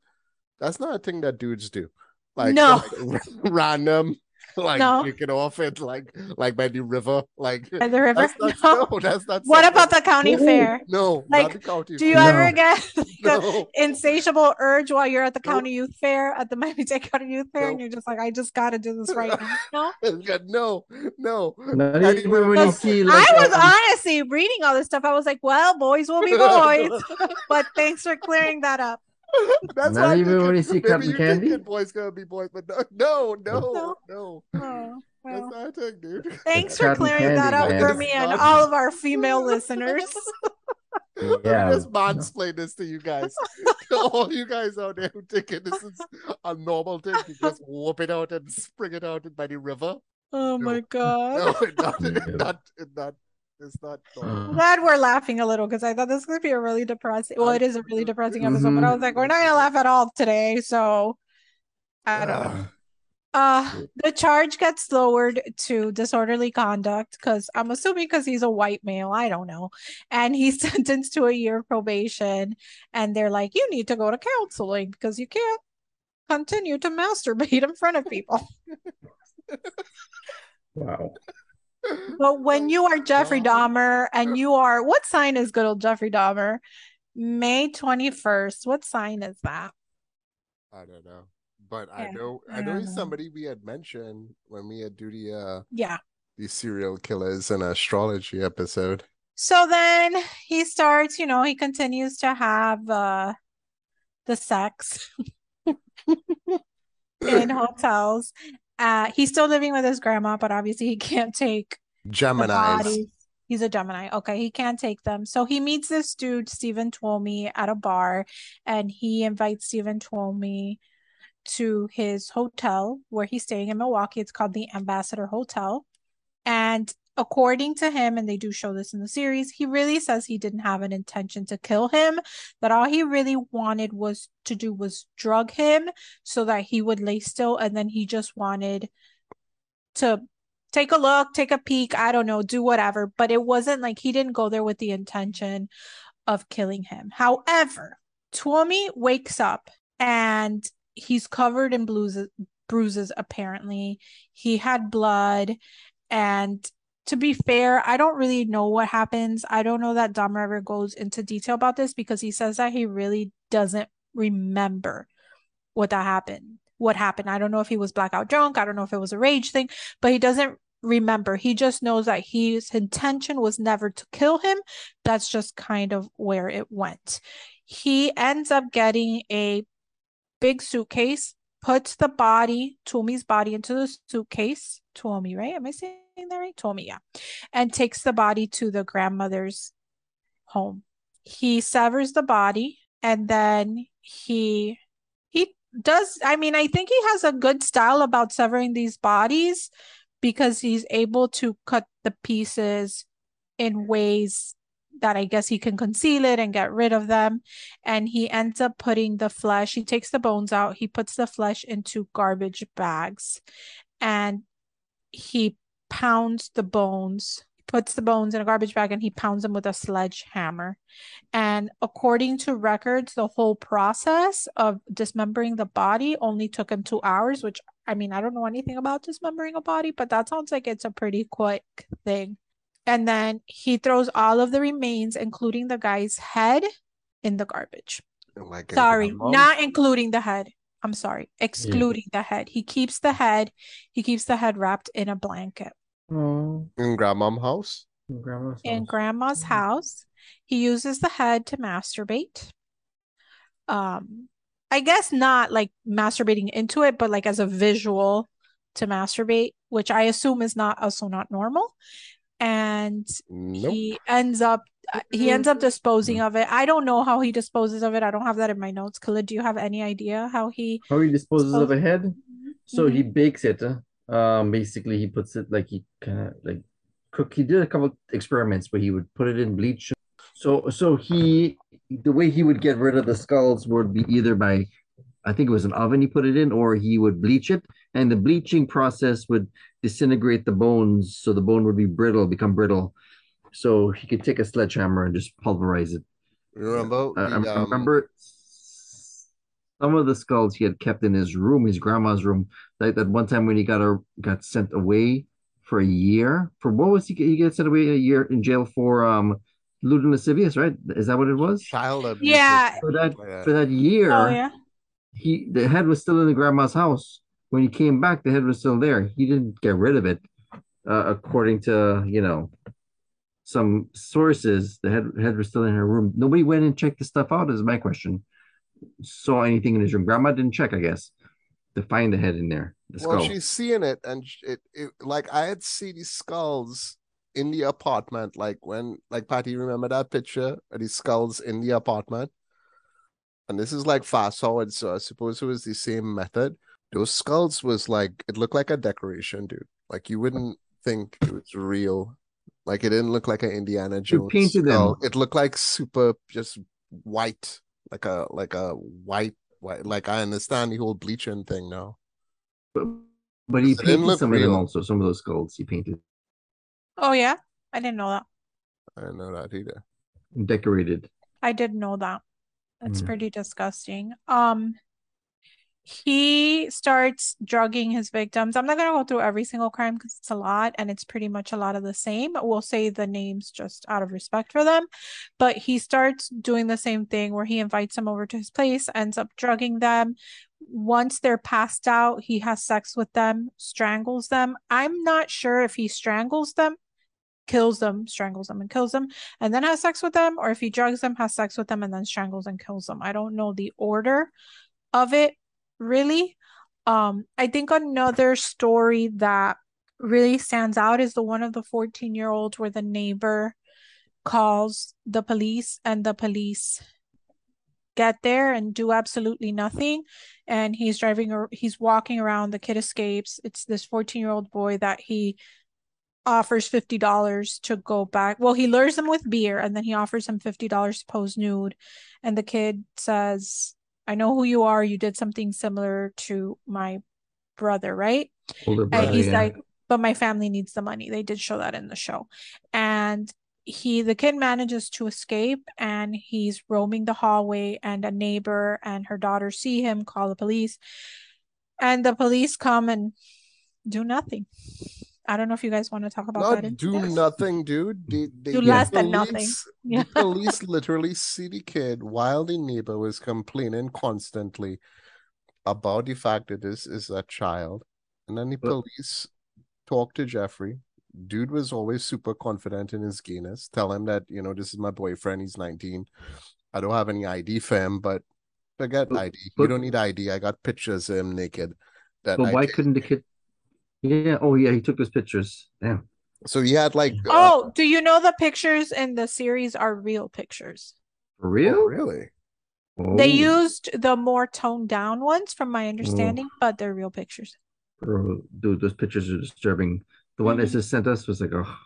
that's not a thing that dudes do. Like, No. like, random, like No. kicking off it, like like by the river, like By the river. That's not, No. no. that's not. What something- about the county Ooh, fair? No, Like, not the county. Do you fair. ever get like a No. insatiable urge while you're at the Nope. county youth fair at the Miami-Dade County Youth Fair, and you're just like, I just got to do this right now? No. no, no. Not Not even even when you Because see I was um, honestly reading all this stuff. I was like, well, boys will be boys. but thanks for clearing that up. That's Not why I'm even when thinking, you see maybe cotton you candy? thinking boys gonna be boys, but no, no, no, No. no. Oh, That's well. not a thing, dude. Thanks for cotton clearing that candy, up man. for me and all of our female listeners. yeah. Let me just mansplain this to you guys. to all you guys out there who thinking this is a normal thing to just whoop it out and spring it out in by the river. Oh my god. No, not, it Yeah. not, not, it's not. normal. I'm uh. glad we're laughing a little because I thought this was gonna be a really depressing. Well, it is a really depressing episode, but I mm-hmm. was like, we're not gonna laugh at all today, so I don't know. Uh, uh the charge gets lowered to disorderly conduct because I'm assuming because he's a white male, I don't know, and he's sentenced to a year of probation, and they're like, you need to go to counseling because you can't continue to masturbate in front of people. Wow. But when you are Jeffrey Dahmer and you are, what sign is good old Jeffrey Dahmer? May 21st. What sign is that? I don't know, but I know, I I know don't he's somebody we had mentioned when we had do the uh Yeah. the serial killers and astrology episode. So then he starts, you know, he continues to have uh the sex in hotels. Uh he's still living with his grandma, but obviously he can't take Gemini. He's a Gemini. Okay, he can't take them. So he meets this dude, Steven Tuomi, at a bar, and he invites Steven Tuomi to his hotel where he's staying in Milwaukee. It's called the Ambassador Hotel. And according to him, and they do show this in the series, he really says he didn't have an intention to kill him, that all he really wanted was to do was drug him so that he would lay still, and then he just wanted to take a look, take a peek, I don't know, do whatever. But it wasn't like he didn't go there with the intention of killing him. However, Tuomi wakes up and he's covered in bruises bruises apparently. He had blood and to be fair, I don't really know what happens. I don't know that Dahmer ever goes into detail about this because he says that he really doesn't remember what that happened. What happened? I don't know if he was blackout drunk. I don't know if it was a rage thing, but he doesn't remember. He just knows that his intention was never to kill him. That's just kind of where it went. He ends up getting a big suitcase, puts the body, Tuomi's body, into the suitcase. Tuomi, right? Am I saying that right? Tuomi, yeah. And takes the body to the grandmother's home. He severs the body and then he he does I mean I think he has a good style about severing these bodies because he's able to cut the pieces in ways that I guess he can conceal it and get rid of them. And he ends up putting the flesh, he takes the bones out, he puts the flesh into garbage bags and he pounds the bones, puts the bones in a garbage bag and he pounds them with a sledgehammer. And according to records, the whole process of dismembering the body only took him two hours, which I mean, I don't know anything about dismembering a body, but that sounds like it's a pretty quick thing. And then he throws all of the remains, including the guy's head, in the garbage. Like Sorry, not including the head. I'm sorry, excluding yeah. the head. He keeps the head. He keeps the head wrapped in a blanket. Oh. In grandma's house. In grandma's house. In grandma's mm-hmm. house, he uses the head to masturbate. Um, I guess not like masturbating into it, but like as a visual to masturbate, which I assume is not also not normal and nope. he ends up uh, he ends up disposing of it. I don't know how he disposes of it. I don't have that in my notes. Khalid, do you have any idea how he how he disposes of a head? So mm-hmm. he bakes it. Um, basically he puts it like he kind of like cook. He did a couple experiments where he would put it in bleach. So so he the way he would get rid of the skulls would be either by I think it was an oven he put it in, or he would bleach it, and the bleaching process would disintegrate the bones, so the bone would be brittle, become brittle. So he could take a sledgehammer and just pulverize it. Remember? I, I, I remember some of the skulls he had kept in his room, his grandma's room. Like that one time when he got a, got sent away for a year. For what was he? He get sent away a year in jail for um lewd lascivious, right? Is that what it was? Child abuse. Yeah. For that for that year. Oh yeah. He the head was still in the grandma's house when he came back, the head was still there. He didn't get rid of it, uh, according to you know some sources. The head head was still in her room. Nobody went and checked the stuff out. Is my question. Saw anything in his room? Grandma didn't check, I guess, to find the head in there. The well, she's seeing it, and it, it like I had seen these skulls in the apartment, like when like Patty, remember that picture of these skulls in the apartment? And this is like fast forward, so I suppose it was the same method those skulls was like it looked like a decoration, dude. Like you wouldn't think it was real. Like it didn't look like an Indiana Jones You painted skull. Them. It looked like super just white, like a like a white white. Like I understand the whole bleaching thing now. But but he painted some real. of them also. Some of those skulls he painted. Oh yeah, I didn't know that. I didn't know that either. Decorated. I didn't know that. That's mm. pretty disgusting. Um he starts drugging his victims. I'm not going to go through every single crime because it's a lot and it's pretty much a lot of the same. We'll say the names just out of respect for them. But he starts doing the same thing where he invites them over to his place, ends up drugging them. Once they're passed out, he has sex with them, strangles them. I'm not sure if he strangles them, kills them, strangles them, and kills them, and then has sex with them, or if he drugs them, has sex with them, and then strangles and kills them. I don't know the order of it really. Um, I think another story that really stands out is the one of the 14 year olds where the neighbor calls the police and the police get there and do absolutely nothing and he's driving or he's walking around the kid escapes it's this 14 year old boy that he offers $50 to go back. Well, he lures him with beer and then he offers him $50 to pose nude. And the kid says, I know who you are. You did something similar to my brother, right? Older And brother, he's yeah. like, but my family needs the money. They did show that in the show. And he the kid manages to escape and he's roaming the hallway and a neighbor and her daughter see him, call the police. And the police come and do nothing. I don't know if you guys want to talk about that. Not do incident. nothing, dude. They, they, Do the less than nothing. police- Yeah. The police literally see the kid while the neighbor was complaining constantly about the fact that this is a child. And then the But- police talk to Jeffrey. Dude was always super confident in his gayness. Tell him that, you know, this is my boyfriend. He's 19. I don't have any ID for him, but forget But- ID. you don't need ID. I got pictures of him naked. That But I why take. couldn't the kid? Yeah. Oh, yeah. He took those pictures. Damn. So he had like uh, Oh, do you know the pictures in the series are real pictures? For oh, real? really? They Oh, used the more toned down ones from my understanding, but they're real pictures. bro, dude, those pictures are disturbing. The one that Mhm. just sent us was like, oh.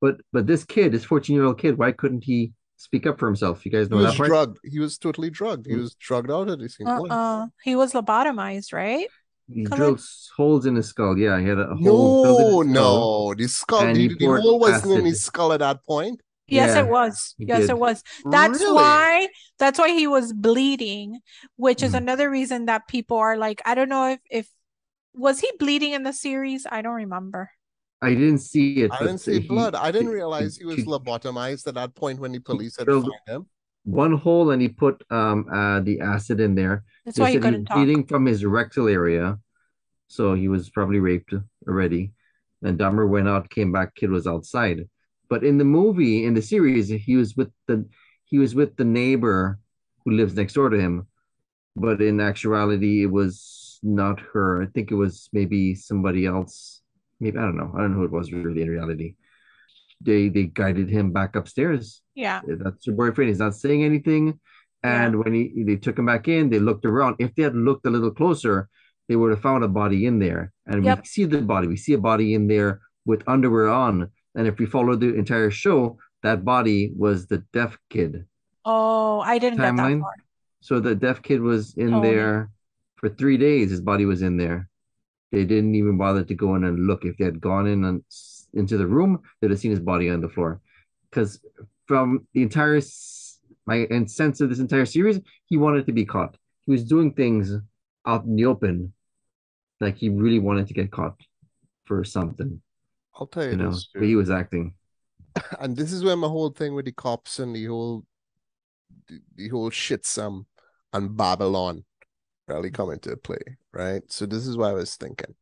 But but this kid, this 14 year old kid, why couldn't he speak up for himself? You guys He know was that part? drugged. He was totally drugged. He Mm. was drugged out at the same point. Uh-uh. He was lobotomized, right? He Colin? drilled holes in his skull. Yeah, he had a hole drilled in No, no. The skull, the, he the poured hole wasn't in his skull at that point. Yes, Yeah, it was. Yes, did. it was. That's Really? why that's why he was bleeding, which is Mhm. another reason that people are like, I don't know if if was he bleeding in the series? I don't remember. I didn't see it. I didn't see he- blood. I didn't realize he was he- lobotomized at that point when the police had drilled- found him. One hole and he put um uh the acid in there. That's They why he said he couldn't talk. bleeding from his rectal area, so he was probably raped already. And Dahmer went out, came back, kid was outside. But in the movie, in the series, he was with the he was with the neighbor who lives next door to him. But in actuality, it was not her. I think it was maybe somebody else. Maybe I don't know. I don't know who it was really in reality. They they guided him back upstairs Yeah. that's your boyfriend. He's not saying anything. And when he they took him back in, they looked around. If they had looked a little closer, they would have found a body in there. And Yep. we see the body. We see a body in there with underwear on. And if we follow the entire show, that body was the deaf kid. Oh, I didn't Timeline? So the deaf kid was in Tony. there for three days. His body was in there. They didn't even bother to go in and look. If they had gone in and into the room, they'd have seen his body on the floor. Because from the entire my and sense of this entire series, he wanted to be caught. He was doing things out in the open, like he really wanted to get caught for something, I'll tell you, you know. this, But he was acting. and this is where my whole thing with the cops and the whole the, whole shitsome and Babylon really come into play, right? So this is what I was thinking.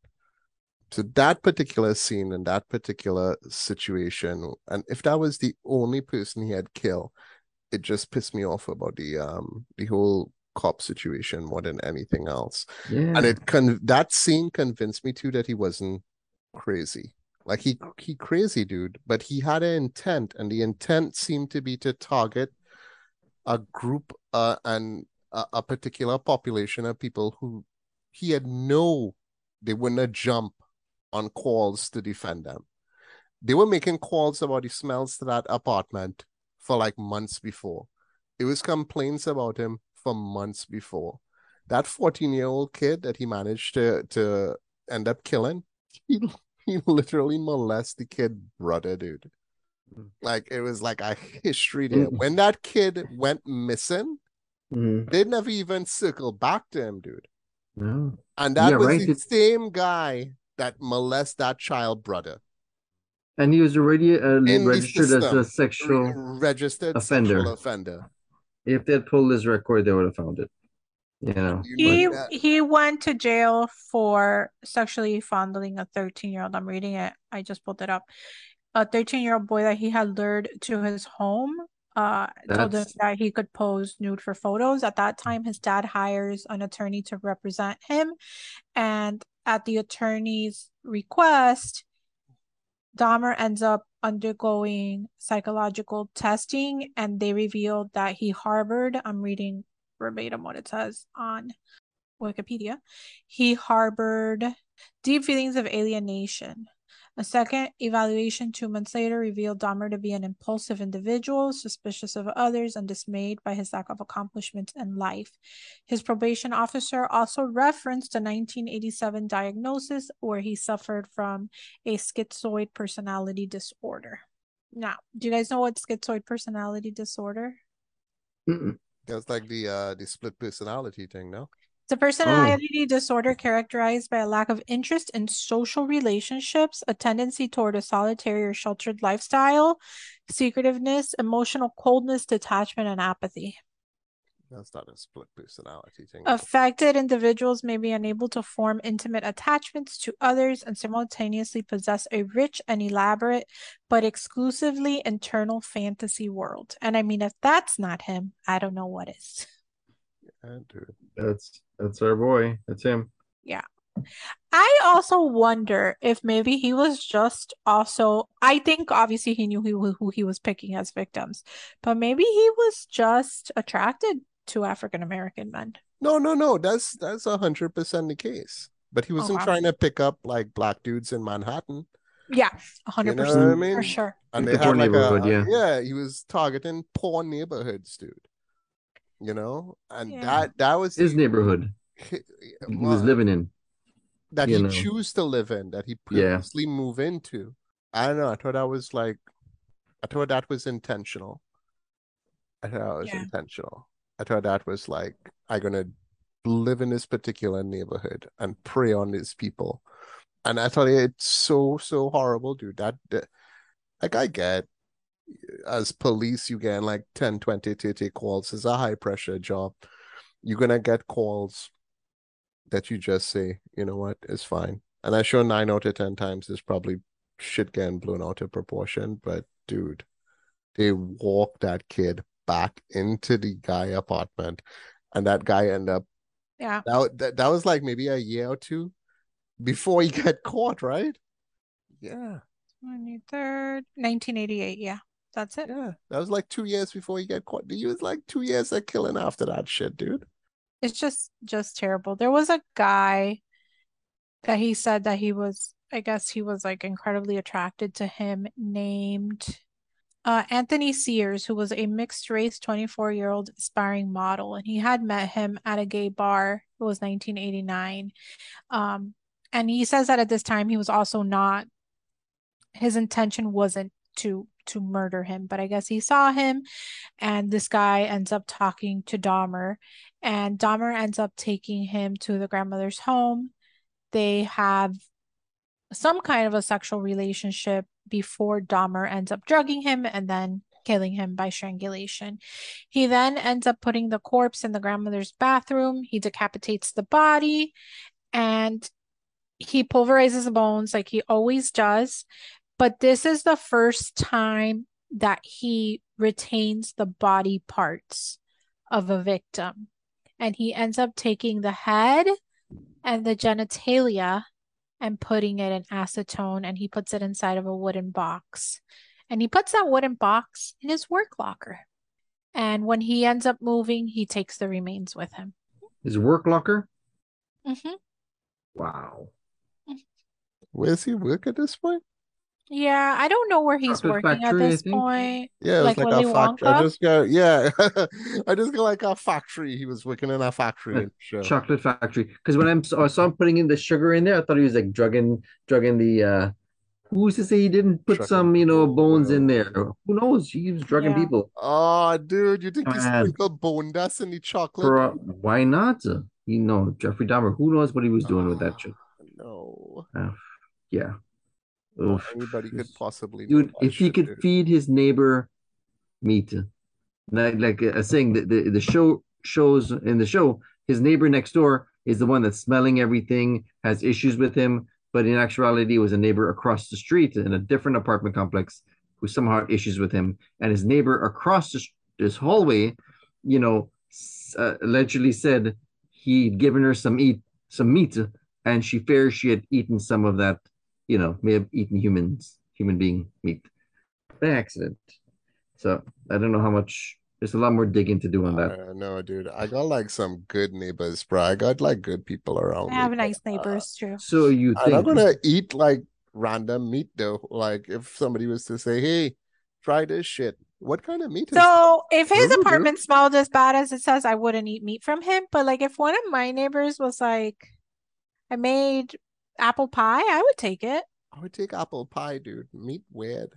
So that particular scene and that particular situation, and if that was the only person he had killed, it just pissed me off about the um the whole cop situation more than anything else. Yeah. And it con that scene convinced me too that he wasn't crazy. Like he he crazy dude, but he had an intent, and the intent seemed to be to target a group uh and a, a particular population of people who he had no they wouldn't jump on calls to defend them. They were making calls about the smells to that apartment for like months before. It was complaints about him for months before. That 14 year old kid that he managed to to end up killing, he he literally molested the kid brother, dude. Mm. Like it was like a history there. Mm. When that kid went missing, Mhm. they never even circled back to him, dude. No. And that Yeah, was right. the It- same guy that molested that child brother. And he was already uh, the registered as a sexual. registered offender. sexual offender. If they had pulled his record, they would have found it. You know. He know that- he went to jail for sexually fondling a 13 year old. I'm reading it. I just pulled it up. A 13 year old boy that he had lured to his home. Uh, told him that he could pose nude for photos. At that time, his dad hires an attorney to represent him, and at the attorney's request, Dahmer ends up undergoing psychological testing, and they revealed that he harbored. I'm reading verbatim what it says on Wikipedia. He harbored deep feelings of alienation, A second evaluation two months later revealed Dahmer to be an impulsive individual, suspicious of others, and dismayed by his lack of accomplishments in life. His probation officer also referenced a 1987 diagnosis where he suffered from a schizoid personality disorder. Now, do you guys know what schizoid personality disorder? Mm-mm. That's like the uh the split personality thing, no? It's a personality oh. disorder characterized by a lack of interest in social relationships, a tendency toward a solitary or sheltered lifestyle, secretiveness, emotional coldness, detachment, and apathy. That's not a split personality thing. Affected individuals may be unable to form intimate attachments to others and simultaneously possess a rich and elaborate but exclusively internal fantasy world. And I mean, if that's not him, I don't know what is. Yeah, dude. That's that's our boy. That's him. Yeah. I also wonder if maybe he was just also, I think obviously he knew who, who he was picking as victims, but maybe he was just attracted to African American men. No, no, no. That's that's a hundred percent the case. But he oh, wasn't Oh, wow. trying to pick up like black dudes in Manhattan. Yeah, 100% You know what I mean? for sure. And they the had poor like neighborhood, a, yeah. yeah, he was targeting poor neighborhoods, dude. You know, and Yeah. that that was His the- neighborhood he, he was living in. that he know. choose to live in, that he Yeah. purposely move into. I don't know. I thought that was like, I thought that was intentional. I thought that was Yeah. intentional. I thought that was like, I'm gonna live in this particular neighborhood and prey on these people. And I thought it's so so horrible, dude. That, that like I get as police, you get like 10, 20, 30 calls. It's a high pressure job. You're gonna get calls that you just say, you know what, it's fine. And I'm sure nine out of ten times is probably shit getting blown out of proportion. But dude, they walk that kid back into the guy apartment, and that guy end up Yeah. that, that that was like maybe a year or two before he got caught, right? Yeah, 23rd, 1988. Yeah, that's it. yeah. That was like two years before he got caught. He was like two years of killing after that shit, dude. It's just just terrible. There was a guy that he said that he was, I guess he was like incredibly attracted to him named uh, Anthony Sears, who was a mixed race 24 year old aspiring model. And he had met him at a gay bar. It was 1989. Um, and he says that at this time he was also not, his intention wasn't to to murder him, but I guess he saw him and this guy ends up talking to Dahmer and Dahmer ends up taking him to the grandmother's home. They have some kind of a sexual relationship before Dahmer ends up drugging him and then killing him by strangulation. He then ends up putting the corpse in the grandmother's bathroom. He decapitates the body and he pulverizes the bones like he always does. But this is the first time that he retains the body parts of a victim. And he ends up taking the head and the genitalia and putting it in acetone and he puts it inside of a wooden box. And he puts that wooden box in his work locker. And when he ends up moving, he takes the remains with him. His work locker. hmm Wow. Where's he work at this point? Yeah, I don't know where he's Chocolate working at factory, I this point. Yeah, it Like like, Willy a factory. I just got yeah, I just got like a factory. He was working in a factory. in the. Chocolate factory. Because when I'm, I saw him putting in the sugar in there, I thought he was like drugging, drugging the. uh Who's to say he didn't put Drugging some, you know, bones in there? Who knows? He was drugging Yeah. people. Oh, dude, you think he Man. sprinkled bone dust in the chocolate? For, uh, why not? You know, Jeffrey Dahmer. Who knows what he was doing with that shit? No, Yeah. Oof. anybody could possibly. Dude, if he could dude. feed his neighbor meat, like like was saying, the, the the show shows in the show, his neighbor next door is the one that's smelling everything, has issues with him, but in actuality, it was a neighbor across the street in a different apartment complex who somehow had issues with him, and his neighbor across this, this hallway, you know, uh, allegedly said he'd given her some eat some meat, and she fears she had eaten some of that, you know, may have eaten humans human being meat by accident. So I don't know how much. There's a lot more digging to do on that. I know, dude. I got like some good neighbors, bro. I got like good people around I have me. nice Uh, neighbors too. So you I'm not gonna eat like random meat though? Like if somebody was to say, "Hey, try this shit," what kind of meat is? So if his Ooh, dude. apartment smelled as bad as it says, I wouldn't eat meat from him. But like if one of my neighbors was like, I made apple pie, I would take it. I would take apple pie, dude. Meat weird.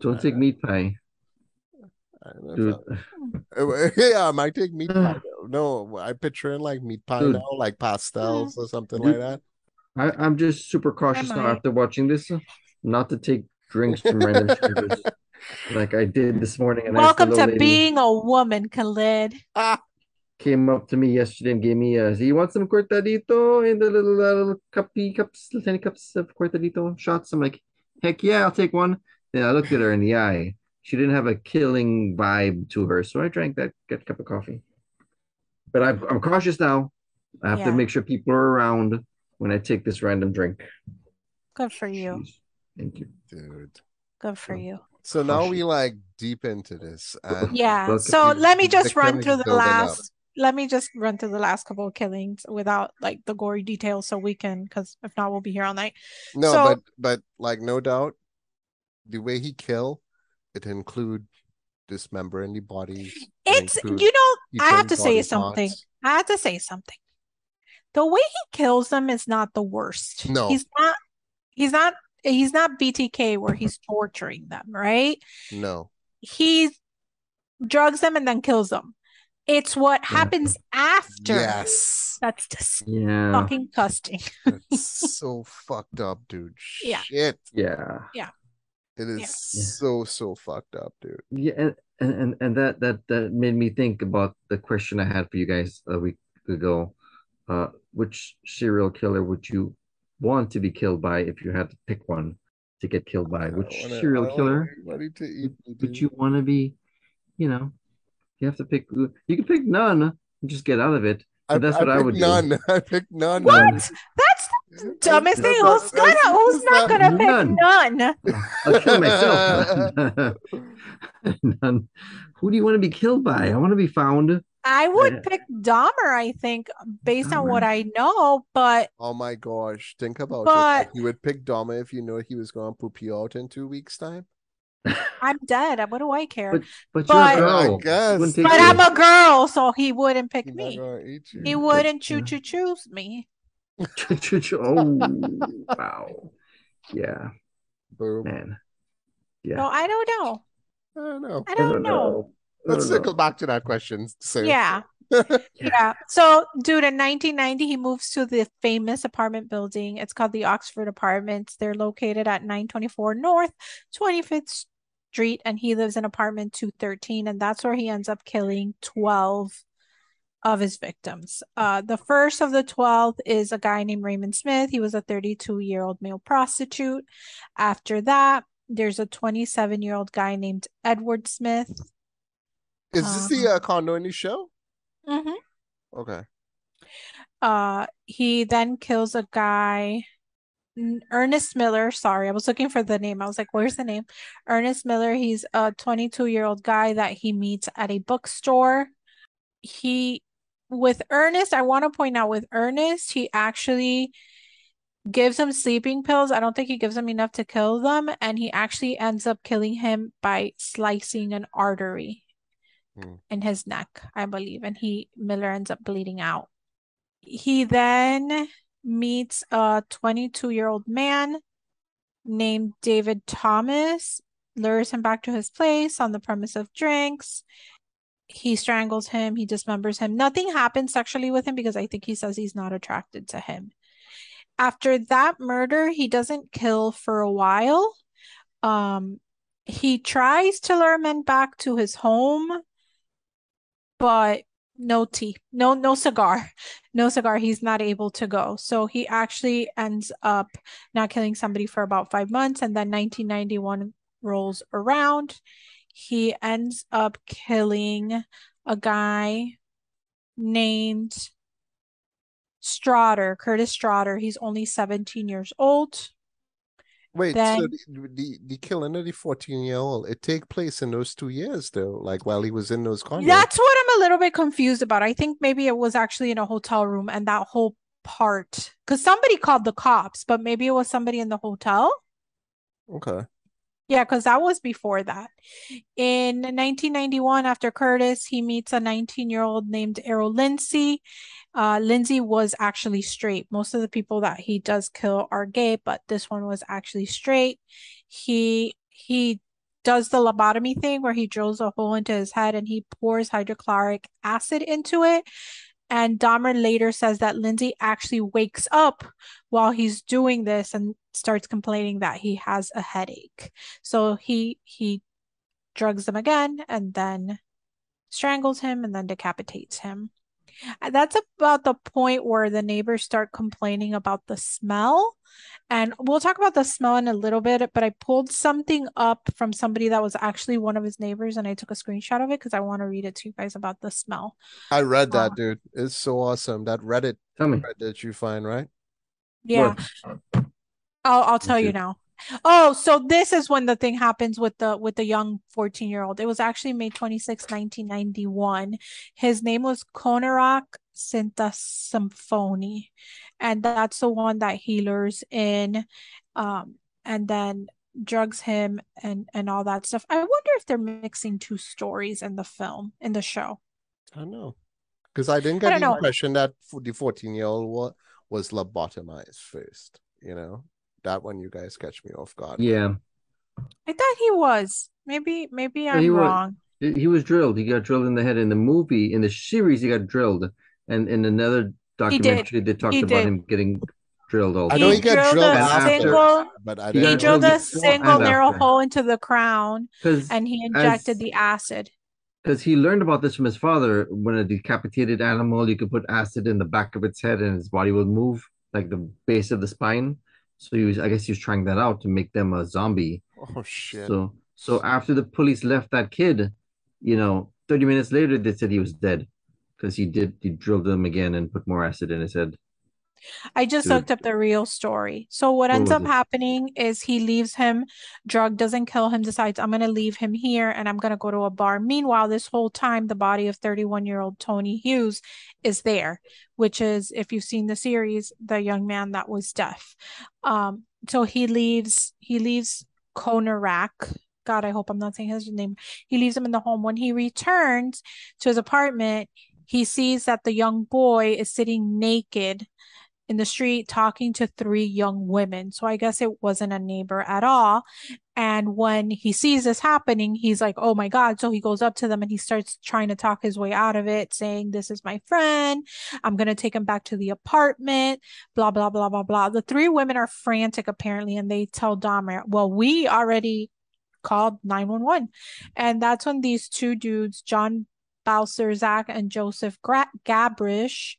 Don't take meat pie, I don't know dude. I- yeah, I might take meat pie. No, I picture like meat pie Dude. now, like pastels or something Dude. like that. I, I'm just super cautious now after watching this, uh, not to take drinks from random strangers like I did this morning. And Welcome I to lady being a woman, Khalid. Ah, came up to me yesterday and gave me a. You want some cortadito in the little, uh, little cuppy cups, little tiny cups of cortadito shots? I'm like, heck yeah, I'll take one. Then I looked at her in the eye. She didn't have a killing vibe to her, so I drank that, that cup of coffee. But I'm, I'm cautious now. I have Yeah. to make sure people are around when I take this random drink. Good for you. Jeez. Thank you. dude. Good for you. So now we like deep into this, Yeah. So let me just run through the building up. last. Let me just run through the last couple of killings without like the gory details, so we can. Because if not, we'll be here all night. no, So- but but like no doubt, the way he kill, it include dismembering the body. It's include you know I have to say something. parts. I have to say something. The way he kills them is not the worst. No. He's not he's not he's not BTK where he's torturing them, right? No, He drugs them and then kills them. It's what happens after yes, that's just Yeah. fucking disgusting. it's so fucked up, dude. Yeah. Shit, Yeah. it is Yeah. so so fucked up, dude. Yeah, and, and and and that that that made me think about the question I had for you guys a week ago. Uh, which serial killer would you want to be killed by if you had to pick one to get killed by? Which wanna- serial killer to eat me, would you want to be? You know, you have to pick. You can pick none and just get out of it. I, that's what I picked would do. none. I picked none. What? None. That's the dumbest thing. Who's gonna who's not gonna pick None. none? I'll kill myself. none. Who do you want to be killed by? I want to be found. I would Yeah. pick Dahmer, I think, based on what I know, but Oh my gosh, think about it. But- You would pick Dahmer if you know he was going to poop you out in two weeks' time. I'm dead. What do I care? But but But- you're a I girl. guess. But you. I'm a girl, so he wouldn't pick He's me. gonna eat you. He wouldn't choo choo choose me. oh wow. Yeah, Boom. man. Yeah. So I don't know. I don't know. I don't know. Let's don't circle know. back to that question. So Yeah. Yeah. So, dude, in 1990, he moves to the famous apartment building. It's called the Oxford Apartments. They're located at 924 North 25th Street, and he lives in apartment 213, and that's where he ends up killing 12 of his victims. Uh, the first of the 12 is a guy named Raymond Smith. He was a 32 year old male prostitute. After that, there's a 27 year old guy named Edward Smith. Is this the uh, condo in the show? Mhm. Okay. Uh, he then kills a guy, Ernest Miller. Sorry, I was looking for the name. I was like, where's the name? Ernest Miller. He's a 22 year old guy that he meets at a bookstore. He, with Ernest, I want to point out with Ernest, he actually gives him sleeping pills. I don't think he gives him enough to kill them, and he actually ends up killing him by slicing an artery Hmm. in his neck, I believe, and he Miller ends up bleeding out. He then meets a 22 year old man named David Thomas, lures him back to his place on the premise of drinks. He strangles him, he dismembers him. Nothing happens sexually with him because I think he says he's not attracted to him. After that murder, he doesn't kill for a while. Um, he tries to lure men back to his home, but no tea, no no cigar, no cigar. He's not able to go. So he actually ends up not killing somebody for about five months, and then 1991 rolls around. He ends up killing a guy named Straughter, Curtis Straughter. He's only 17 years old. Wait, so the, the the killing of the 14 year old, it take place in those two years though, like while he was in those condos. That's what I'm a little bit confused about. I think maybe it was actually in a hotel room and that whole part, because somebody called the cops, but maybe it was somebody in the hotel. Okay. Yeah, because that was before that. In 1991, after Curtis, he meets a 19 year old named Errol Lindsey. Uh, Lindsey was actually straight. Most of the people that he does kill are gay, but this one was actually straight. He he does the lobotomy thing where he drills a hole into his head and he pours hydrochloric acid into it. And Dahmer later says that Lindsey actually wakes up while he's doing this and starts complaining that he has a headache. So he he drugs him again and then strangles him and then decapitates him. That's about the point where the neighbors start complaining about the smell. And we'll talk about the smell in a little bit, but I pulled something up from somebody that was actually one of his neighbors and I took a screenshot of it because I want to read it to you guys about the smell. I read that, Uh, dude. It's so awesome. That Reddit Tell me. thread that you find, right? Yeah. What? I'll I'll tell you now. Oh, so this is when the thing happens with the with the young 14 year old. It was actually May 26, 1991. His name was Konerak Sinta And that's the one that he lures in um and then drugs him and and all that stuff. I wonder if they're mixing two stories in the film, in the show. I don't know. Because I didn't get don't the know. impression that the 14 year old was, was lobotomized first. You know, that one you guys catch me off guard. Yeah, I thought he was. Maybe maybe I'm he was. wrong. he he was drilled. He got drilled in the head in the movie. In the series, he got drilled, and in another documentary, they talked He about did. him getting drilled. Also, I know He he got drilled drilled a after. single but I He didn't He got drilled drilled a single narrow after. hole into the crown and he injected as the acid. because he learned about this from his father. When a decapitated animal, you could put acid in the back of its head, and its body will move like the base of the spine. So he was, I guess, he was trying that out to make them a zombie. Oh shit. So, so after the police left that kid, you know, 30 minutes later, they said he was dead because he did, he drilled him again and put more acid in his head. I just Dude. looked up the real story. So what What ends up it? happening is he leaves him, drug doesn't kill him, decides I'm gonna leave him here and I'm gonna go to a bar. Meanwhile, this whole time the body of 31-year-old Tony Hughes is there, which is if you've seen the series, the young man that was deaf. Um, so he leaves he leaves Konerak. God, I hope I'm not saying his name. He leaves him in the home. When he returns to his apartment, he sees that the young boy is sitting naked in the street talking to three young women. So I guess it wasn't a neighbor at all. And when he sees this happening, he's like, oh my God. So he goes up to them and he starts trying to talk his way out of it, saying, This is my friend. I'm going to take him back to the apartment, blah, blah, blah, blah, blah. The three women are frantic, apparently, and they tell Dahmer, Well, we already called 911. And that's when these two dudes, John Balcerzak and Joseph Gra- Gabrish,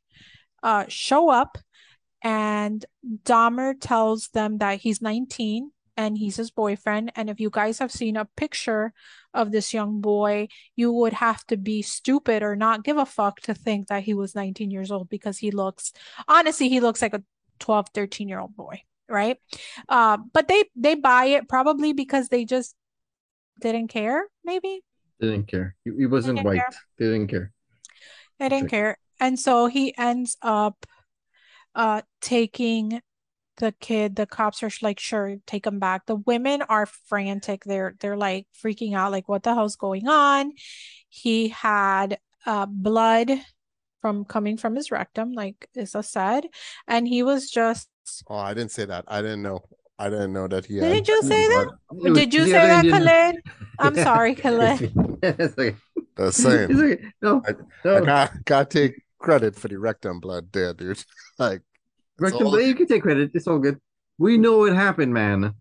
uh, show up and Dahmer tells them that he's 19 and he's his boyfriend. And if you guys have seen a picture of this young boy, you would have to be stupid or not give a fuck to think that he was 19 years old because he looks, honestly, he looks like a 12, 13 year old boy, right? Uh, but they they buy it probably because they just didn't care, maybe. Didn't care. He, he wasn't didn't white. care. They didn't care. They didn't care. And so he ends up uh taking the kid. The cops are like, sure, take him back. The women are frantic. They're they're like freaking out, like, what the hell's going on? He had uh blood from coming from his rectum, like Issa said, and he was just Oh, I didn't say that. I didn't know. I didn't know that he Didn't had you say that? It was Did you the say that, Indian- Khalid? I'm sorry, Khalid. it's okay. the It's same. okay. No, I no. can't, can't take credit for the rectum blood there, dude. Like, Rectum, blood, you can take credit. It's all good. We know it happened, man.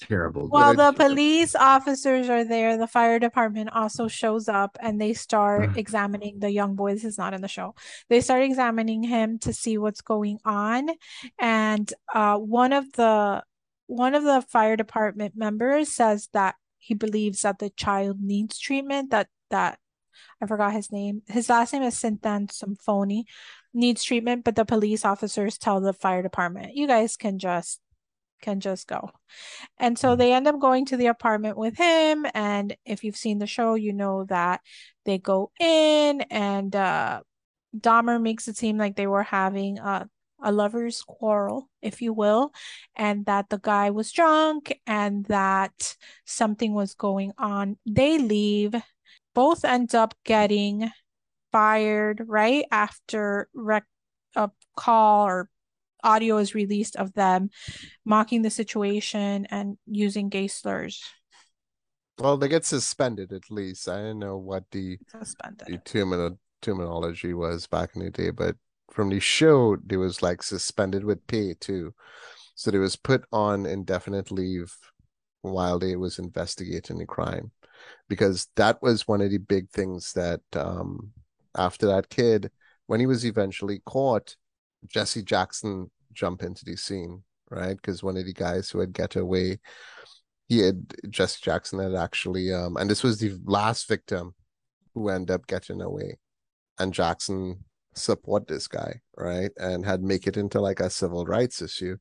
Terrible. While the police officers are there, the fire department also shows up and they start examining the young boy. This is not in the show. They start examining him to see what's going on. And uh, one of the one of the fire department members says that he believes that the child needs treatment. That that I forgot his name. His last name is Sinthasomphone. Needs treatment, but the police officers tell the fire department, "You guys can just can just go." And so Mhm. they end up going to the apartment with him. And if you've seen the show, you know that they go in and uh Dahmer makes it seem like they were having a a lover's quarrel, if you will, and that the guy was drunk and that something was going on. They leave. Both end up getting fired right after rec- a call or audio is released of them mocking the situation and using gay slurs. Well, they get suspended at least. I don't know what the, Suspended. the termino- terminology was back in the day, but from the show, they was like suspended with pay too. So they was put on indefinite leave while they was investigating the crime, because that was one of the big things that um after that kid, when he was eventually caught, Jesse Jackson jumped into the scene, right? Because one of the guys who had get away, he had Jesse Jackson had actually um and this was the last victim who ended up getting away. And Jackson support this guy, right? And had make it into like a civil rights issue.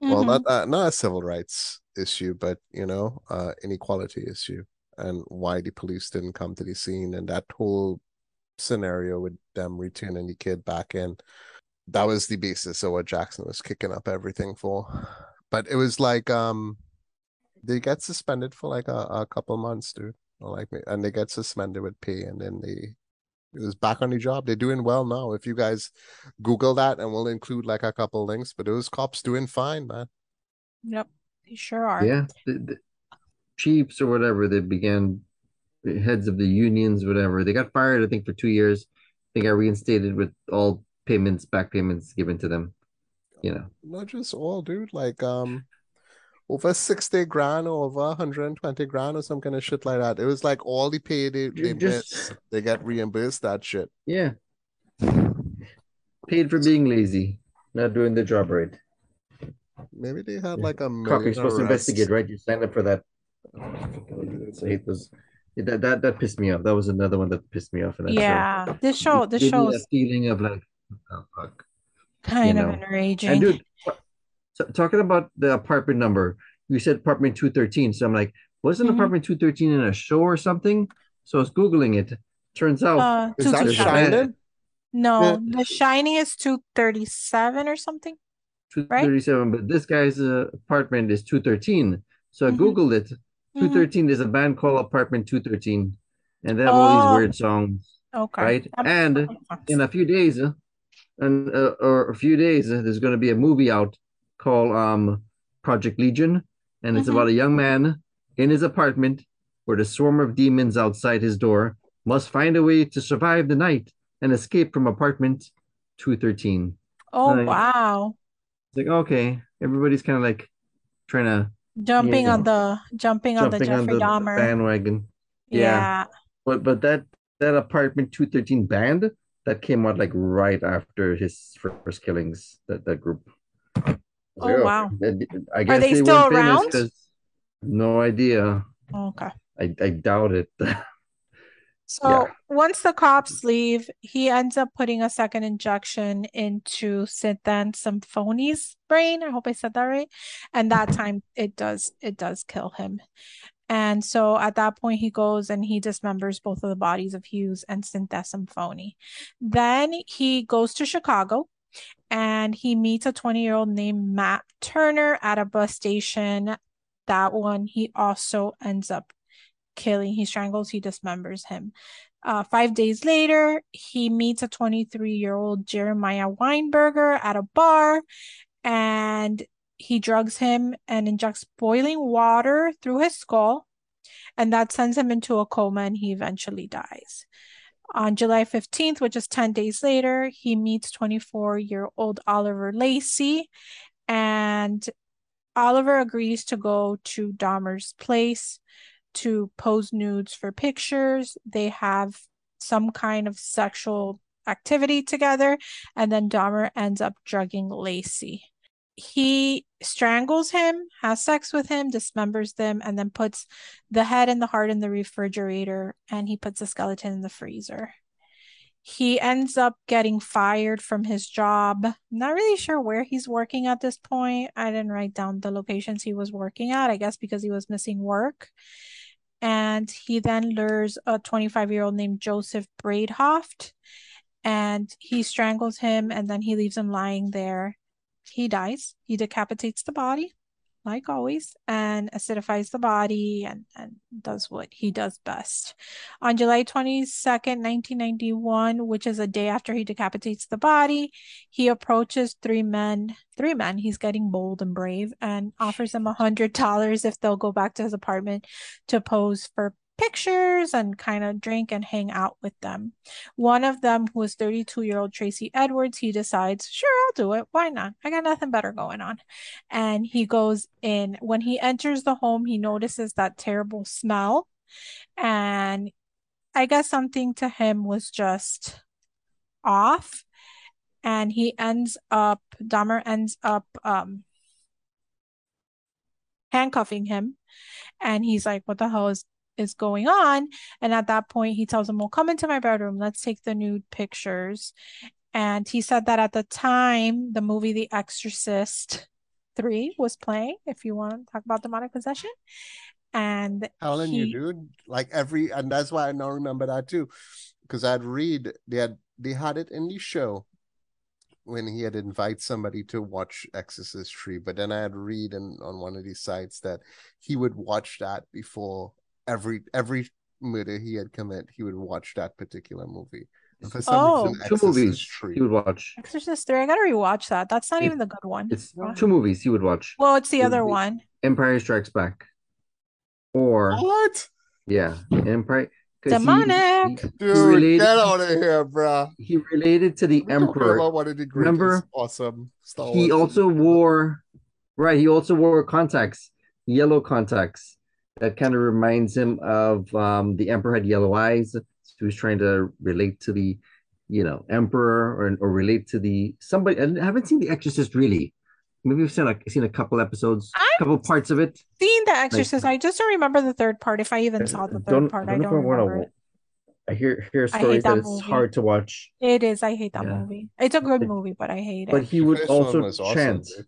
Well, Mhm. not uh, not a civil rights issue, but you know, uh inequality issue and why the police didn't come to the scene and that whole scenario with them returning the kid back in. That was the basis of what Jackson was kicking up everything for. But it was like um they get suspended for like a, a couple months, dude. Or like me and they get suspended with pay and then they it was back on the job. They're doing well now. If you guys Google that and we'll include like a couple links, but those cops doing fine, man. Yep, they sure are. Yeah, the, the chiefs or whatever, they began the heads of the unions, whatever. They got fired, I think, for two years. They got reinstated with all payments, back payments given to them. You know, Not just all, dude. Like um over 60 grand or over 120 grand or some kind of shit like that. It was like all the pay they, they Just- miss, they get reimbursed that shit. yeah. Paid for being lazy, not doing the job right. Maybe they had like a Cop, million you're supposed to investigate, right? You signed up for that. I hate those. That, that that pissed me off. That was another one that pissed me off in that show. Yeah, this show, It this show a feeling of like, oh, fuck. kind you of know. enraging. And dude, so, talking about the apartment number, you said apartment 213. So I'm like, wasn't Mhm. apartment 213 in a show or something? So I was Googling it. Turns out uh, Shining? No, The Shining is 237 or something. right? 237, but this guy's uh, apartment is 213. So I Mhm. Googled it. Mhm. 213 is a band called Apartment 213. And they have all these Oh. weird songs, Okay. right? That- And that makes sense. in a few days, uh, and uh, or a few days, uh, there's going to be a movie out called um Project Legion, and it's Mhm. about a young man in his apartment where the swarm of demons outside his door must find a way to survive the night and escape from apartment 213. oh, wow. It's like okay, everybody's kind of like trying to Jumping Yeah. on the jumping on the jumping on Jeffrey the Dahmer. bandwagon. yeah. yeah. But but that that apartment 213 band that came out like right after his first killings, that that group. Oh, wow. I guess they they still around? no idea. Oh, okay. I, I doubt it. So Yeah. once the cops leave, he ends up putting a second injection into Sinthasomphone's brain. I hope I said that right. And that mm-hmm. time it does it does kill him. And so at that point he goes and he dismembers both of the bodies of Hughes and Sinthasomphone. Then he goes to Chicago and he meets a 20-year-old named Matt Turner at a bus station. That one he also ends up killing. He strangles, he dismembers him. Uh, five days later, he meets a 23 year old Jeremiah Weinberger at a bar and he drugs him and injects boiling water through his skull. And that sends him into a coma and he eventually dies. On July 15th, which is 10 days later, he meets 24 year old Oliver Lacey and Oliver agrees to go to Dahmer's place to pose nudes for pictures. They have some kind of sexual activity together, and then Dahmer ends up drugging Lacey. He strangles him, has sex with him, dismembers them, and then puts the head and the heart in the refrigerator, and he puts the skeleton in the freezer. He ends up getting fired from his job. Not really sure where he's working at this point. I didn't write down the locations he was working at, I guess because he was missing work and he then lures a 25 year old named Joseph Bradehoft. and he strangles him and then he leaves him lying there. He dies. He decapitates the body, like always, and acidifies the body and, and does what he does best. On July 22nd, 1991, which is a day after he decapitates the body, he approaches three men, three men, he's getting bold and brave, and offers them a hundred dollars if they'll go back to his apartment to pose for pictures and kind of drink and hang out with them. One of them, who is 32 year old Tracy Edwards, he decides, sure, I'll do it. Why not? I got nothing better going on. And he goes in. When he enters the home, he notices that terrible smell. And I guess something to him was just off. And he ends up, Dahmer ends up um, handcuffing him. And he's like, what the hell is is going on. And at that point, he tells him, Well, come into my bedroom. Let's take the nude pictures. And he said that at the time, the movie The Exorcist 3 was playing, if you want to talk about demonic possession. And Helen, he, you dude, like every, and that's why I now remember that too, because I'd read they had they had it in the show when he had invite somebody to watch Exorcist 3, but then I had read in, on one of these sites that he would watch that before every every murder he had commit, he would watch that particular movie. And for some Oh. reason, Two Exorcist movies 3. he would watch. Exorcist 3, I gotta rewatch that. That's not It- even the good one. It's Wow. two movies he would watch. Well, it's the It would other be- one. Empire Strikes Back. Or What? yeah, Empire 'cause he- Demonic. He, Dude, related- get out of here, bro. he related to the We're Emperor. about one of the Remember, awesome Star He Wars also wore right, he also wore contacts, yellow contacts. That kind of reminds him of um the Emperor had yellow eyes. So he was trying to relate to the, you know, Emperor or or relate to the somebody. I haven't seen The Exorcist really. Maybe I've seen like seen a couple episodes, a I've couple parts of it. Seen The Exorcist. I just don't remember the third part. If I even saw the 3rd part, I know if don't wanna- remember it. I hear hear I hate stories that, that it's hard to watch, It is. I hate that Yeah. movie. It's a good movie, but I hate but it. But he would also was awesome, chant. dude.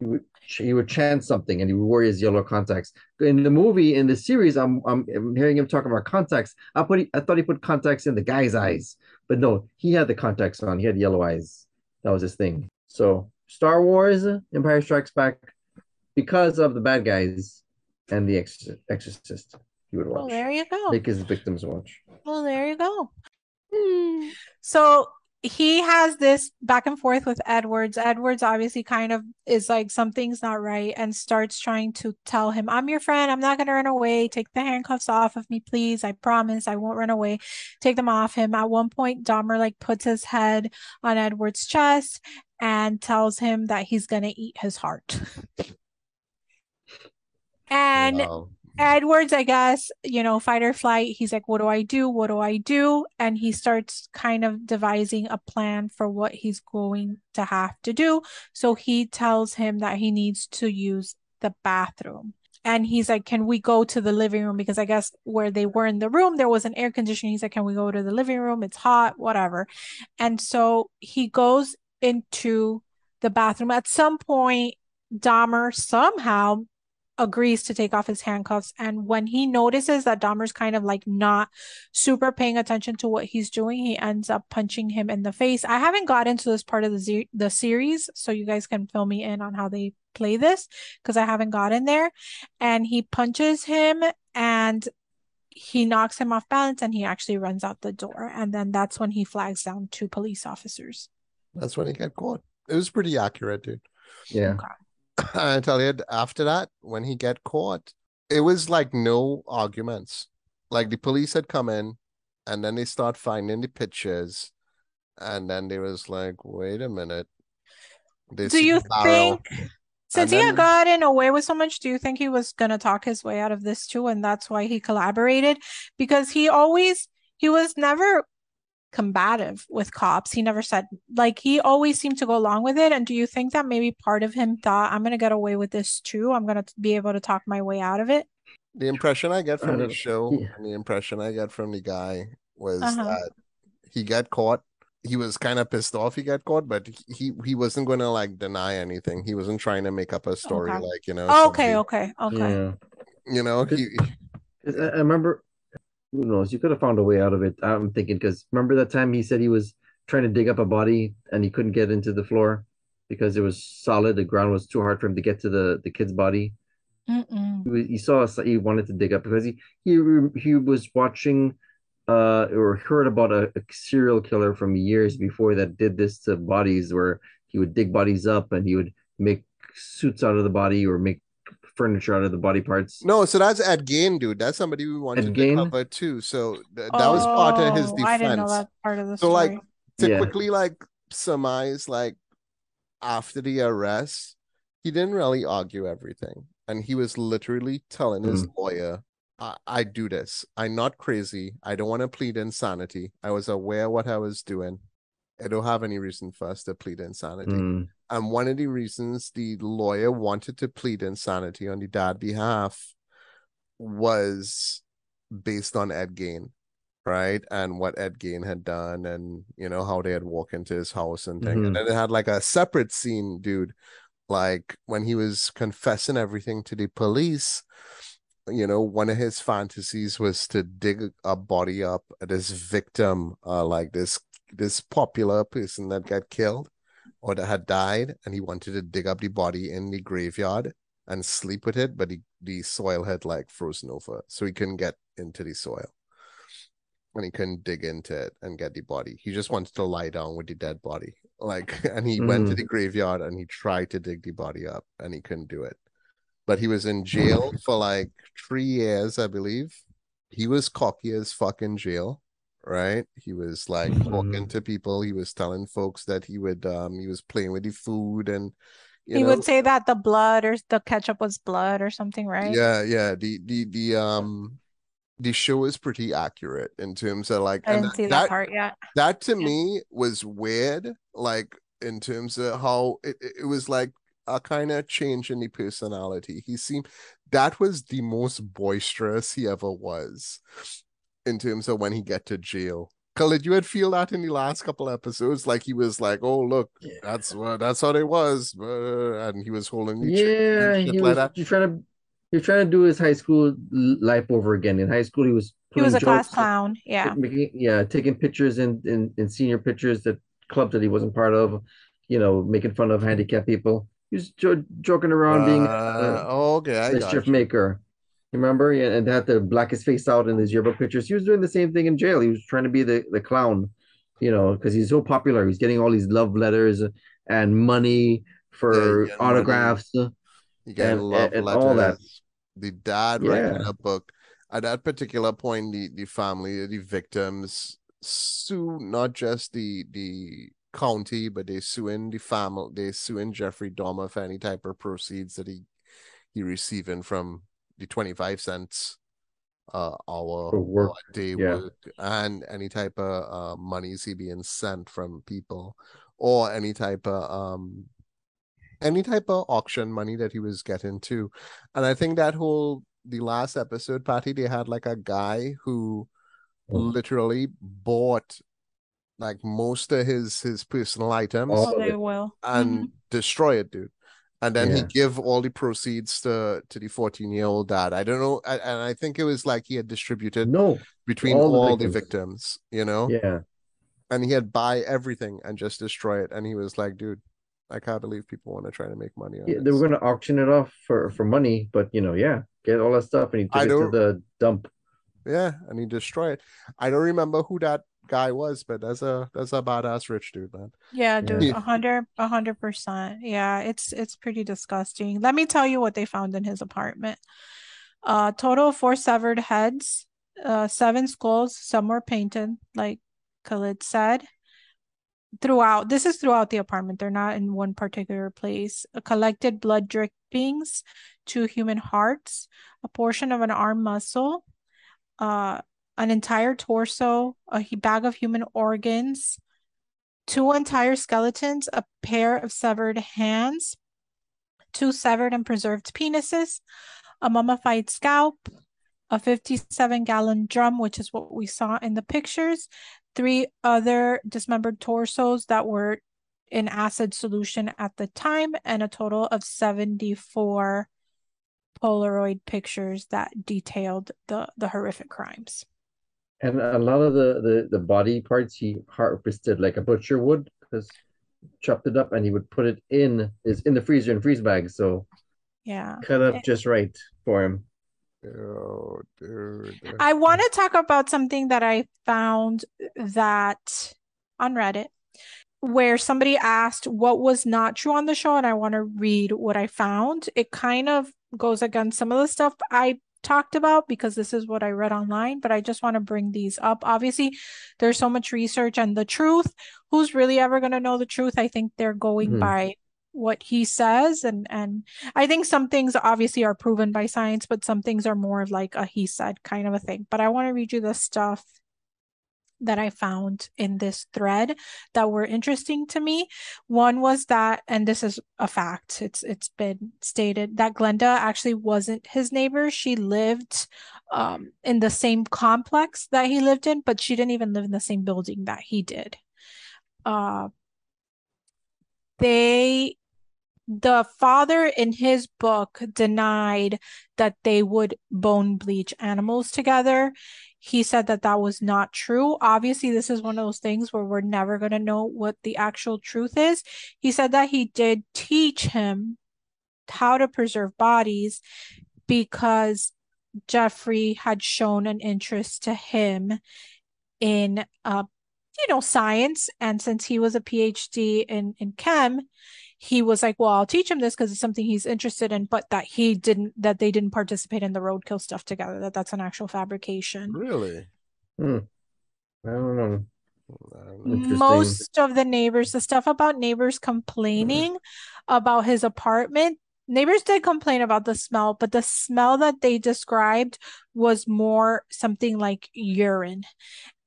He would he would chant something and he would wear his yellow contacts. In the movie, in the series, I'm I'm, I'm hearing him talking about contacts. I put I thought he put contacts in the guy's eyes, but no, he had the contacts on. He had yellow eyes. That was his thing. So Star Wars, Empire Strikes Back, because of the bad guys and the Exorcist, Exorcist he would Well, watch. there you go. Make his victims watch. Well, there you go. Hmm. So he has this back and forth with Edwards. Edwards obviously kind of is like something's not right and starts trying to tell him, I'm your friend. I'm not going to run away. Take the handcuffs off of me, please. I promise I won't run away. Take them off him. At one point, Dahmer like puts his head on Edwards' chest and tells him that he's going to eat his heart. And Wow. Edwards, I guess, you know, fight or flight. He's like, What do I do? What do I do? And he starts kind of devising a plan for what he's going to have to do. So he tells him that he needs to use the bathroom. And he's like, Can we go to the living room? Because I guess where they were in the room, there was an air conditioning. He's like, Can we go to the living room? It's hot, whatever. And so he goes into the bathroom. At some point, Dahmer somehow agrees to take off his handcuffs. And when he notices that Dahmer's kind of like not super paying attention to what he's doing, he ends up punching him in the face. I haven't got into this part of the ze- the series, so you guys can fill me in on how they play this because I haven't gotten there. And he punches him and he knocks him off balance and he actually runs out the door. And then that's when he flags down two police officers. That's when he got caught. It was pretty accurate, dude. Yeah. Okay. I tell you, after that, when he get caught, it was like no arguments. Like the police had come in, and then they start finding the pictures, and then they was like, "Wait a minute." They Do you think, since And he had then- gotten away with so much, do you think he was gonna talk his way out of this too, and that's why he collaborated? Because he always, he was never combative with cops. He never said, like, he always seemed to go along with it. And do you think that maybe part of him thought, I'm gonna get away with this too? I'm gonna be able to talk my way out of it? The impression I get I from the show yeah. and the impression I get from the guy was Uh-huh. that he got caught. He was kind of pissed off he got caught, but he he wasn't going to like deny anything. He wasn't trying to make up a story Okay. like you know. Okay, okay, okay. Yeah. You know, he 'Cause I, I remember, who knows? You could have found a way out of it. I'm thinking because remember that time he said he was trying to dig up a body and he couldn't get into the floor because it was solid. The ground was too hard for him to get to the the kid's body. He, he saw us. He wanted to dig up because he he he was watching uh or heard about a, a serial killer from years before that did this to bodies where he would dig bodies up and he would make suits out of the body or make furniture out of the body parts. No, so that's Ed Gein, dude. That's somebody we wanted Ed to Gein? cover too. So th- that was part of his Oh, defense. I didn't know that part of the So, like, story. to Yeah. quickly like surmise like after the arrest he didn't really argue everything and he was literally telling his lawyer I, I do this i'm not crazy i don't want to plead insanity i was aware what i was doing i don't have any reason for us to plead insanity Mm, and one of the reasons the lawyer wanted to plead insanity on the dad behalf was based on Ed Gein, right? And what Ed Gein had done and you know how they had walked into his house and thing. Mhm. And then it had like a separate scene, dude, like when he was confessing everything to the police. You know, one of his fantasies was to dig a body up, this victim, uh, like this this popular person that got killed or that had died, and he wanted to dig up the body in the graveyard and sleep with it, but the, the soil had like frozen over, so he couldn't get into the soil. And he couldn't dig into it and get the body. He just wanted to lie down with the dead body. Like, and he went to Mm. the graveyard and he tried to dig the body up and he couldn't do it. But he was in jail for like three years, I believe. He was cocky as fuck in jail, right? He was like talking Mhm. to people. He was telling folks that he would um he was playing with the food and you he know would say that the blood or the ketchup was blood or something, right? yeah, yeah. The the the um the show is pretty accurate in terms of like I and didn't see that, that part yet. that to Yeah. me was weird, like in terms of how it it was like a kind of change in the personality. He seemed that was the most boisterous he ever was in terms of when he get to jail. Khalid, you had feel that in the last couple episodes, like he was like, "Oh, look, that's what that's how it was," uh, and he was holding the Yeah, he was that. he's trying to he's trying to do his high school life over again. In high school, he was He was a pulling class clown. Yeah. making yeah, taking pictures in, in in senior pictures that club that he wasn't part of, you know, making fun of handicapped people. He was jo joking around being a, Uh, a okay, I got mischief you. maker. You remember? Yeah, and had to black his face out in his yearbook pictures. He was doing the same thing in jail. He was trying to be the, the clown, you know, because he's so popular. He's getting all these love letters and money for money. autographs. You get and- love and letters. all that. The dad writing a book. At that particular point, the, the family, the victims sue not just the the county, but they suing the family, they suing Jeffrey Dahmer for any type of proceeds that he he receiving from the 25 cents uh hour For work, day yeah. work and any type of uh monies he being sent from people or any type of um any type of auction money that he was getting too. And I think that whole the last episode, Patty, they had like a guy who Oh. literally bought like most of his his personal items Oh, of they it. will. and destroy it, dude. And then he give all the proceeds to to the 14 year old dad. I don't know, and and I think it was like he had distributed No, between all the all the victims. victims, you know, yeah. and he had buy everything and just destroy it. And he was like, dude, I can't believe people want to try to make money on Yeah, they were going to auction it off for for money, but you know, yeah, get all that stuff and he I took it to the dump. Yeah, and he destroyed it. I don't remember who that guy was, but that's a that's a badass rich dude, man. Yeah, dude, a hundred, a hundred percent. Yeah, it's it's pretty disgusting. Let me tell you what they found in his apartment. Uh, total of four severed heads, uh, seven skulls. Some were painted, like Khalid said. Throughout, this is throughout the apartment. They're not in one particular place. A collected blood drippings, two human hearts, a portion of an arm muscle, uh, an entire torso, a bag of human organs two entire skeletons, a pair of severed hands, two severed and preserved penises, a mummified scalp, a 57 gallon drum, which is what we saw in the pictures, three other dismembered torsos that were in acid solution at the time, and a total of 74 Polaroid pictures that detailed the, the horrific crimes. And a lot of the the, the body parts he harvested like a butcher would, because chopped it up and he would put it in is in the freezer in freeze bags, so Yeah. cut up eh. just right for him. Oh, dude. I want to talk about something that I found that on Reddit where somebody asked what was not true on the show, and I want to read what I found. It kind of goes against some of the stuff I talked about because this is what I read online, but I just want to bring these up. Obviously, there's so much research and the truth. Who's really ever going to know the truth? I think they're going Mhm. by what he says and and I think some things obviously are proven by science, but some things are more of like a he said kind of a thing. But I want to read you the stuff that I found in this thread that were interesting to me. One was that, and this is a fact, it's it's been stated that Glenda actually wasn't his neighbor. She lived um in the same complex that he lived in, but she didn't even live in the same building that he did. Uh they the father in his book denied that they would bone bleach animals together. He said that that was not true. Obviously, this is one of those things where we're never going to know what the actual truth is. He said that he did teach him how to preserve bodies because Jeffrey had shown an interest to him in uh you know science and since he was a PhD in in chem he was like well I'll teach him this because it's something he's interested in but that he didn't that they didn't participate in the roadkill stuff together that that's an actual fabrication Really? Hmm. I don't know. I don't know. Most of the neighbors the stuff about neighbors complaining about his apartment neighbors did complain about the smell but the smell that they described was more something like urine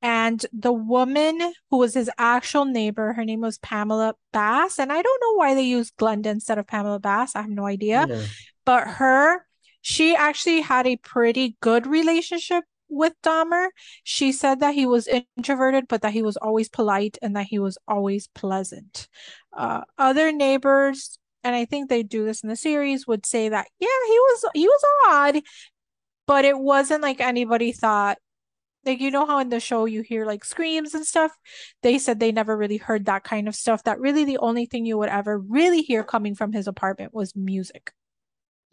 and the woman who was his actual neighbor her name was Pamela Bass and I don't know why they used Glenda instead of Pamela Bass I have no idea Yeah. but her she actually had a pretty good relationship with Dahmer. She said that he was introverted, but that he was always polite and that he was always pleasant. Uh, other neighbors, and I think they do this in the series, would say that yeah, he was he was odd, but it wasn't like anybody thought. Like you know how in the show you hear like screams and stuff. They said they never really heard that kind of stuff. That really the only thing you would ever really hear coming from his apartment was music.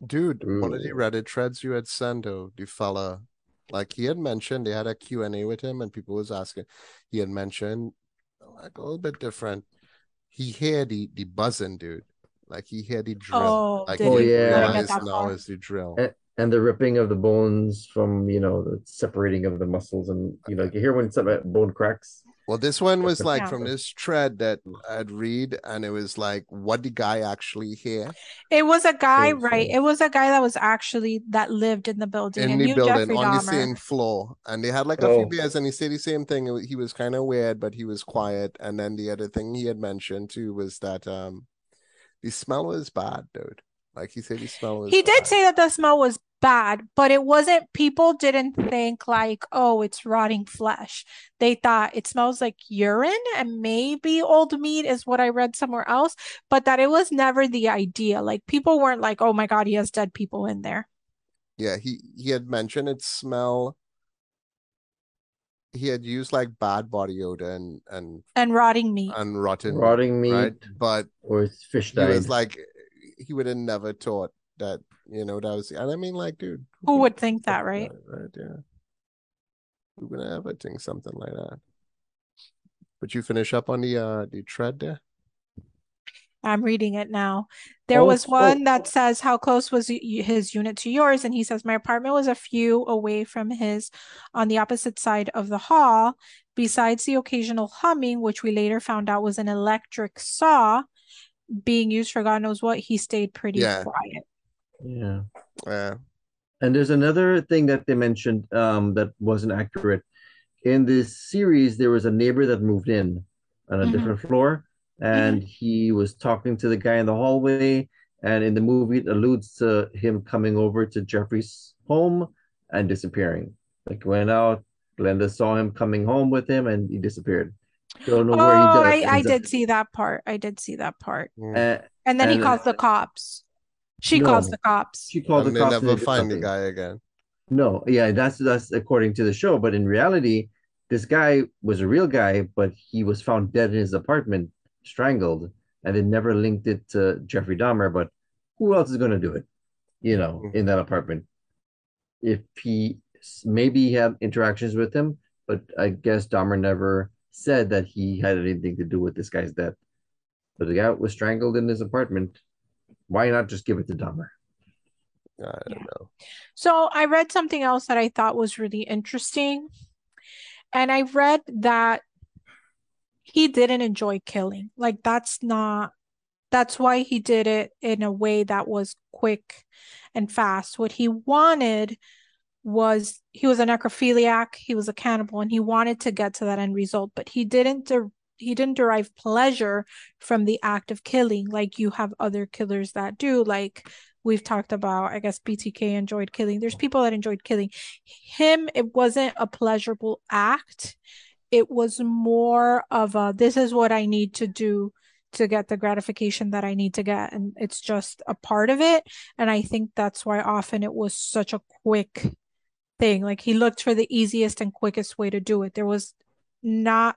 Dude, one of the Reddit threads you had sent, oh, the fella, like he had mentioned, they had a Q&A with him and people was asking, he had mentioned, like a little bit different. He hear the, the buzzing, dude. Like he hear the drill. Oh, like did Oh, yeah. Didn't realized now far. is the drill. Eh, And, and the ripping of the bones from you know the separating of the muscles and you know you hear when some bone cracks. Well, this one was like Yeah. from this thread that I'd read, and it was like what the guy actually hear It was a guy, Same, right? same. It was a guy that was actually that lived in the building in and the knew building Jeffrey on the same floor, and they had like a few Oh. beers, and he said the same thing. He was kind of weird, but he was quiet. And then the other thing he had mentioned too was that um, the smell was bad, dude. Like he said, the smell was. He did say that the smell was bad, but it wasn't, people didn't think like, oh, it's rotting flesh. They thought it smells like urine and maybe old meat is what I read somewhere else, but that it was never the idea. Like people weren't like, oh my God, he has dead people in there. Yeah, he he had mentioned it smell. He had used like bad body odor and and And rotting meat. and rotten, Rotting meat right? But or fish he died. was like, he would have never thought that you know that was. And I mean, like, dude, Who could would think that, right? Right, yeah. Who would ever think something like that? But you finish up on the uh the tread there. I'm reading it now. There Oh, was oh. one that says, How close was his unit to yours? And he says, My apartment was a few away from his on the opposite side of the hall. Besides the occasional humming, which we later found out was an electric saw being used for God knows what, he stayed pretty Yeah. quiet. Yeah. Yeah. And there's another thing that they mentioned um, that wasn't accurate. In this series, there was a neighbor that moved in on a Mhm. different floor, and he was talking to the guy in the hallway. And in the movie, it alludes to him coming over to Jeffrey's home and disappearing. Like went out, Glenda saw him coming home with him, and he disappeared. Don't know where he Oh, does. I, I did see that part. I did see that part. Uh, And then he And- calls the cops. She No. calls the cops. she called and the cops. and never did find the guy again. No, yeah, that's that's according to the show, but in reality, this guy was a real guy, but he was found dead in his apartment, strangled, and they never linked it to Jeffrey Dahmer. But who else is going to do it? You know, Mhm. in that apartment. If he maybe he had interactions with him, but I guess Dahmer never said that he had anything to do with this guy's death. But the guy was strangled in his apartment. Why not just give it to Dahmer? I don't Yeah. know. So I read something else that I thought was really interesting. And I read that he didn't enjoy killing. Like that's not that's why he did it in a way that was quick and fast. What he wanted was he was a necrophiliac, he was a cannibal, and he wanted to get to that end result, but he didn't de- he didn't derive pleasure from the act of killing like you have other killers that do. Like we've talked about, I guess BTK enjoyed killing. There's people that enjoyed killing. Him, it wasn't a pleasurable act. It was more of a this is what I need to do to get the gratification that I need to get. And it's just a part of it. And I think that's why often it was such a quick thing. Like he looked for the easiest and quickest way to do it. There was not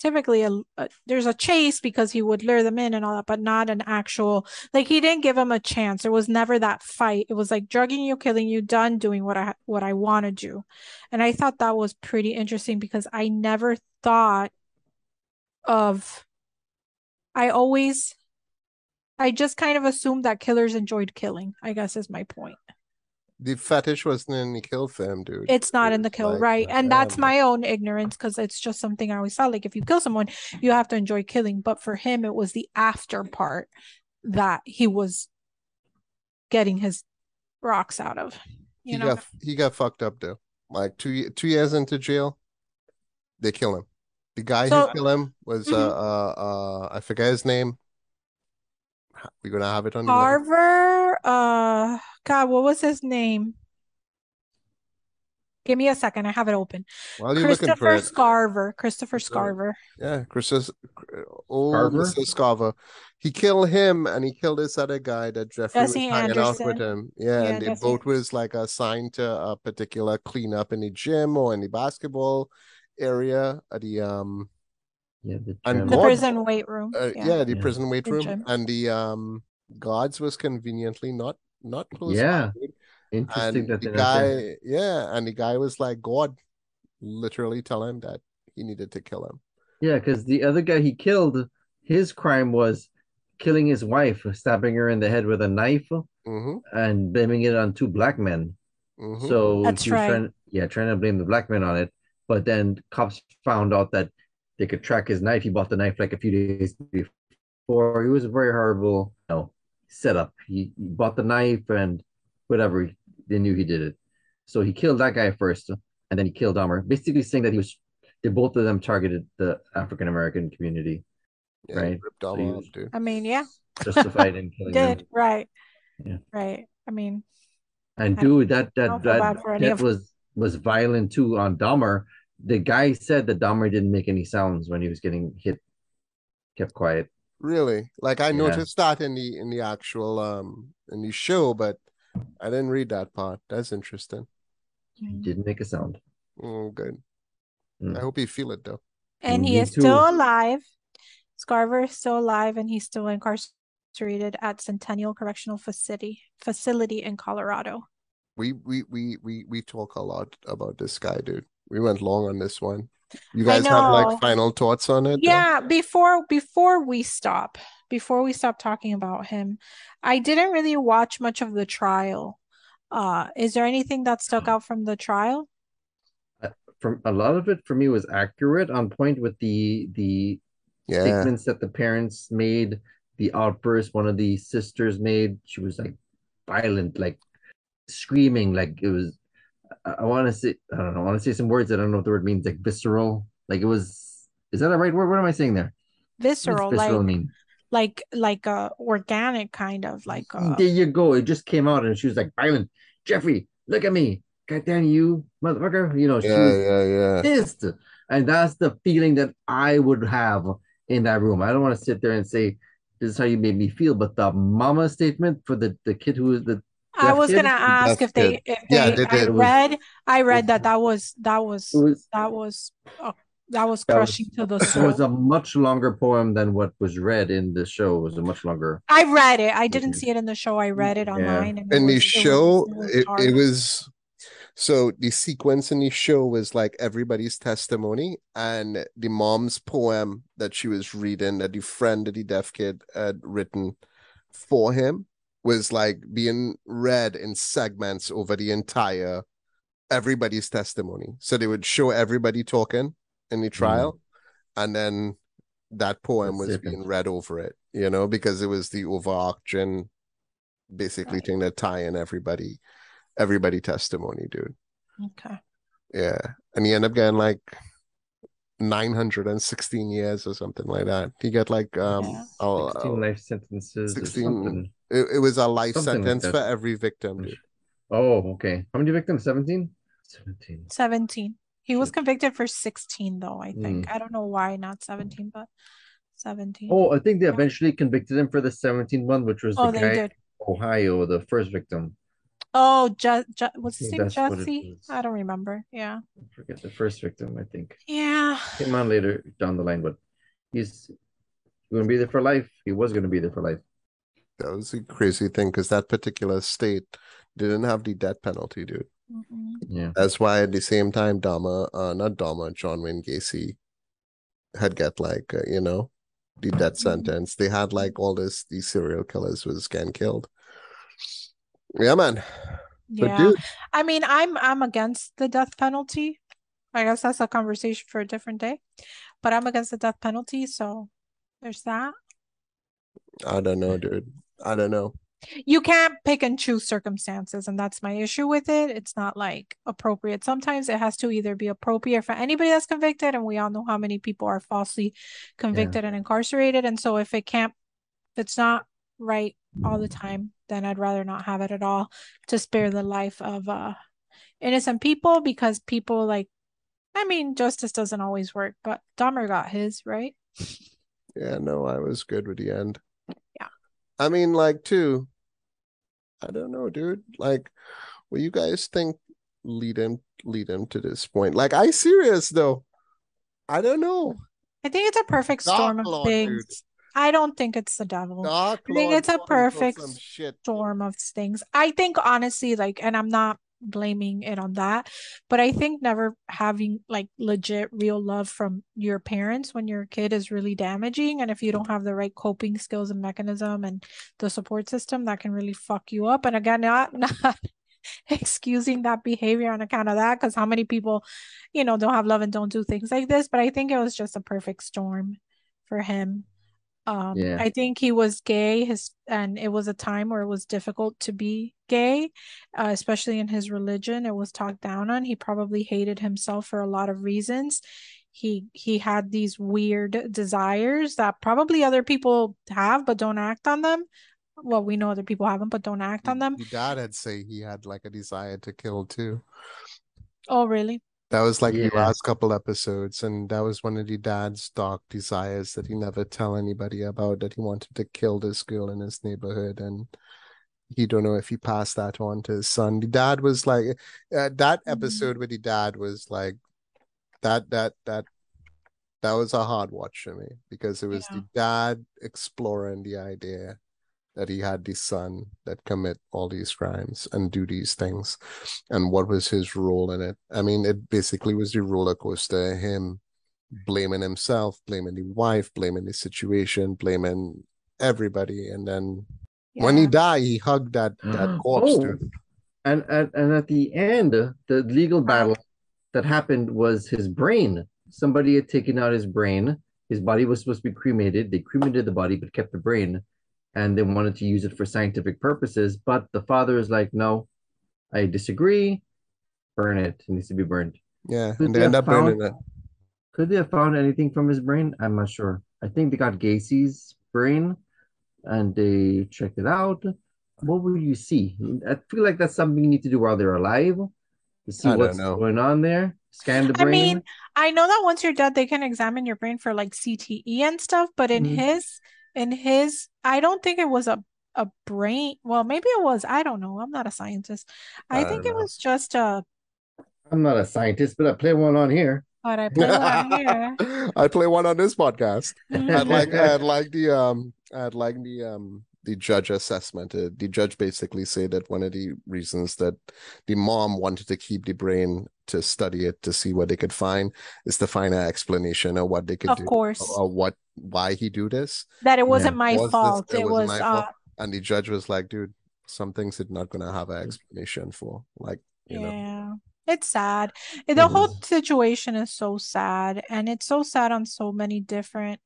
typically a, a there's a chase because he would lure them in and all that, but not an actual like he didn't give them a chance. There was never that fight. It was like drugging you, killing you, done doing what I what I want to do. And I thought that was pretty interesting because I never thought of I always I just kind of assumed that killers enjoyed killing, I guess is my point. The fetish wasn't in the kill film, dude. It's not It in the kill, like, right? And that's my own ignorance because it's just something I always thought. Like if you kill someone, you have to enjoy killing. But for him, it was the after part that he was getting his rocks out of. You he know, got he got fucked up though. Like two two years into jail, they kill him. The guy So- who killed him was Mhm. uh uh uh I forget his name. We're gonna have it on the. Carver, uh, God, what was his name? Give me a second. I have it open. While you're looking for Christopher it, Scarver. Christopher Scarver. Scarver. yeah, Chris old Carver? Mr. Scarver. He killed him and he killed this other guy that Jeffrey was Jesse hanging out with him. Yeah, Yeah, and they Jesse both was like assigned to a particular cleanup in the gym or in the basketball area at the um Yeah, the And The God- prison weight room. uh, Yeah. yeah, the Yeah. prison weight room gym. and the um guards was conveniently not not close Yeah. Interesting and that the they're there. guy yeah and the guy was like god literally tell him that he needed to kill him Yeah, because the other guy he killed, his crime was killing his wife, stabbing her in the head with a knife, mm-hmm, and blaming it on two black men. mm-hmm. So That's right. trying, yeah, trying to blame the black men on it. But then cops found out that they could track his knife. He bought the knife like a few days before. It was a very horrible, you know, setup. He, he bought the knife and whatever. They knew he did it. So he killed that guy first, and then he killed Dahmer, basically saying that he was. They both of them targeted the African American community, yeah, right. ripped So off dude I mean, yeah, justified in killing them. did right. Yeah. Right. I mean, And I- dude, that that that, bad that was was violent too on Dahmer. The guy said that Dahmer didn't make any sounds when he was getting hit. Kept quiet. really like i Yeah. noticed that in the in the actual um in the show but i didn't read that part that's interesting He didn't make a sound. oh good Mm. i hope you feel it though and he Me is too. still alive. Scarver is still alive, and he's still incarcerated at Centennial Correctional Facility facility in Colorado. we we we we we talk a lot about this guy dude we went long on this one you guys have like final thoughts on it though? Yeah, before before we stop, before we stop talking about him, I didn't really watch much of the trial. Uh, is there anything that stuck out from the trial? From a lot of it for me was accurate on point with the the yeah statements that the parents made, the outburst one of the sisters made. She was like violent, like screaming, like it was. I, I want to say I don't know. I want to say some words. I don't know what the word means. Like visceral. Like it was. Is that a right word? What am I saying there? What does Visceral, visceral like mean? like like uh organic kind of like uh There you go. It just came out, and she was like violent. Jeffrey, look at me. God damn you, motherfucker. You know, she yeah yeah yeah pissed. And that's the feeling that I would have in that room. I don't want to sit there and say, this is how you made me feel. But the mama statement for the, the kid who is the I was gonna ask if they good. if Yeah, they they I did. read I read that that was that was was that was uh, that was That was- crushing to the soul. it was a much longer poem than what was read in the show. It was a much longer. I read it. I didn't see it in the show. I read it Yeah. online. And it in the was- it was- show it was it, it was so the sequence in the show was like everybody's testimony and the mom's poem that she was reading that the friend that the deaf kid had written for him was like being read in segments over the entire everybody's testimony so they would show everybody talking in the trial and then that poem That's was it. being read over it you know because it was the overarching basically Right. thing that tie in everybody everybody testimony dude Okay. yeah and he ended up getting like 916 years or something like that he got like um Yeah. oh, 16 life sentences 16 or something. It, it was a life Something sentence that. for every victim dude. Oh, okay. How many victims? 17? 17. 17. He was convicted for 16 though, I think. Mm. I don't know why not 17, but 17. Oh, I think they Yeah. eventually convicted him for the 17th one, which was Oh, the they guy did. Ohio, the first victim. Oh, Je- Je- what's his name? it Jesse? I don't remember. Yeah. I forget the first victim, I think. Yeah. Came on later down the line, but he's going to be there for life. He was going to be there for life. That was a crazy thing because that particular state didn't have the death penalty dude Mhm. Yeah. that's why at the same time Dahmer, uh not Dahmer, John Wayne Gacy had got like uh, you know the death Mhm. sentence they had like all this these serial killers was getting killed yeah man but Yeah. dude I mean, I'm I'm against the death penalty. I guess that's a conversation for a different day. But I'm against the death penalty, so there's that. I don't know, dude. I don't know. You can't pick and choose circumstances, and that's my issue with it. It's not like appropriate. Sometimes it has to either be appropriate for anybody that's convicted, and we all know how many people are falsely convicted and incarcerated. And so if it can't, if it's not right all the time, then I'd rather not have it at all to spare the life of uh innocent people because people like I mean justice doesn't always work, but Dahmer got his, right? Yeah, no, I was good with the end. I mean, like, too, I don't know, dude. Like, what you guys think lead him lead him to this point? Like, I serious though. I don't know. I think it's a perfect Dark storm of Lord, dude. things. I don't think it's the devil. Dark I think Lord it's a perfect storm of things. I think honestly, like, and I'm not blaming it on that, but I think never having like legit real love from your parents when your kid is really damaging, and if you don't have the right coping skills and mechanism and the support system, that can really fuck you up. And again, not not excusing that behavior on account of that, because how many people, you know, don't have love and don't do things like this. But I think it was just a perfect storm for him. Um, Yeah. I think he was gay, his and it was a time where it was difficult to be gay, uh, especially in his religion. It was talked down on. He probably hated himself for a lot of reasons. He he had these weird desires that probably other people have but don't act on them. Well, we know other people have them but don't act on them. The dad had say he had like a desire to kill too. Oh, really? That was like the last couple episodes, and that was one of the dad's dark desires that he never tell anybody about. That he wanted to kill this girl in his neighborhood, and he don't know if he passed that on to his son. The dad was like, uh, that Mhm. episode with the dad was like, that that that that was a hard watch for me because it was Yeah. the dad exploring the idea that he had the son that commit all these crimes and do these things and what was his role in it i mean it basically was the roller coaster him blaming himself blaming the wife blaming the situation blaming everybody and then when he died he hugged that that oh. corpse Oh. dude. And, and and at the end, the legal battle that happened was his brain. Somebody had taken out his brain. His body was supposed to be cremated. They cremated the body, but kept the brain, and they wanted to use it for scientific purposes. But the father is like, "No, I disagree. Burn it. It needs to be burned." yeah Could and they they end have up burning found- it Could they have found anything from his brain? I'm not sure. I think they got Gacy's brain, and they checked it out. What will you see? I feel like that's something you need to do while they're alive to see what's know. going on there. Scan the brain. I mean, I know that once you're dead, they can examine your brain for like CTE and stuff, but in Mhm. his, in his, I don't think it was a a brain. Well, maybe it was. I don't know. I'm not a scientist. I, I think it was just a. I'm not a scientist, but I play one on here. But I play one here. I play one on this podcast. Mhm. I'd like I'd like the um I'd like the um the judge assessment. Uh, the judge basically said that one of the reasons that the mom wanted to keep the brain to study it to see what they could find is to find an explanation of what they could Of do course. or, or what why he do this. That it wasn't my Was this- fault. it it wasn't was uh fault. And the judge was like, dude, some things it's not gonna have an explanation for. Like, you know. yeah. It's sad. The whole is. situation is so sad, and it's so sad on so many different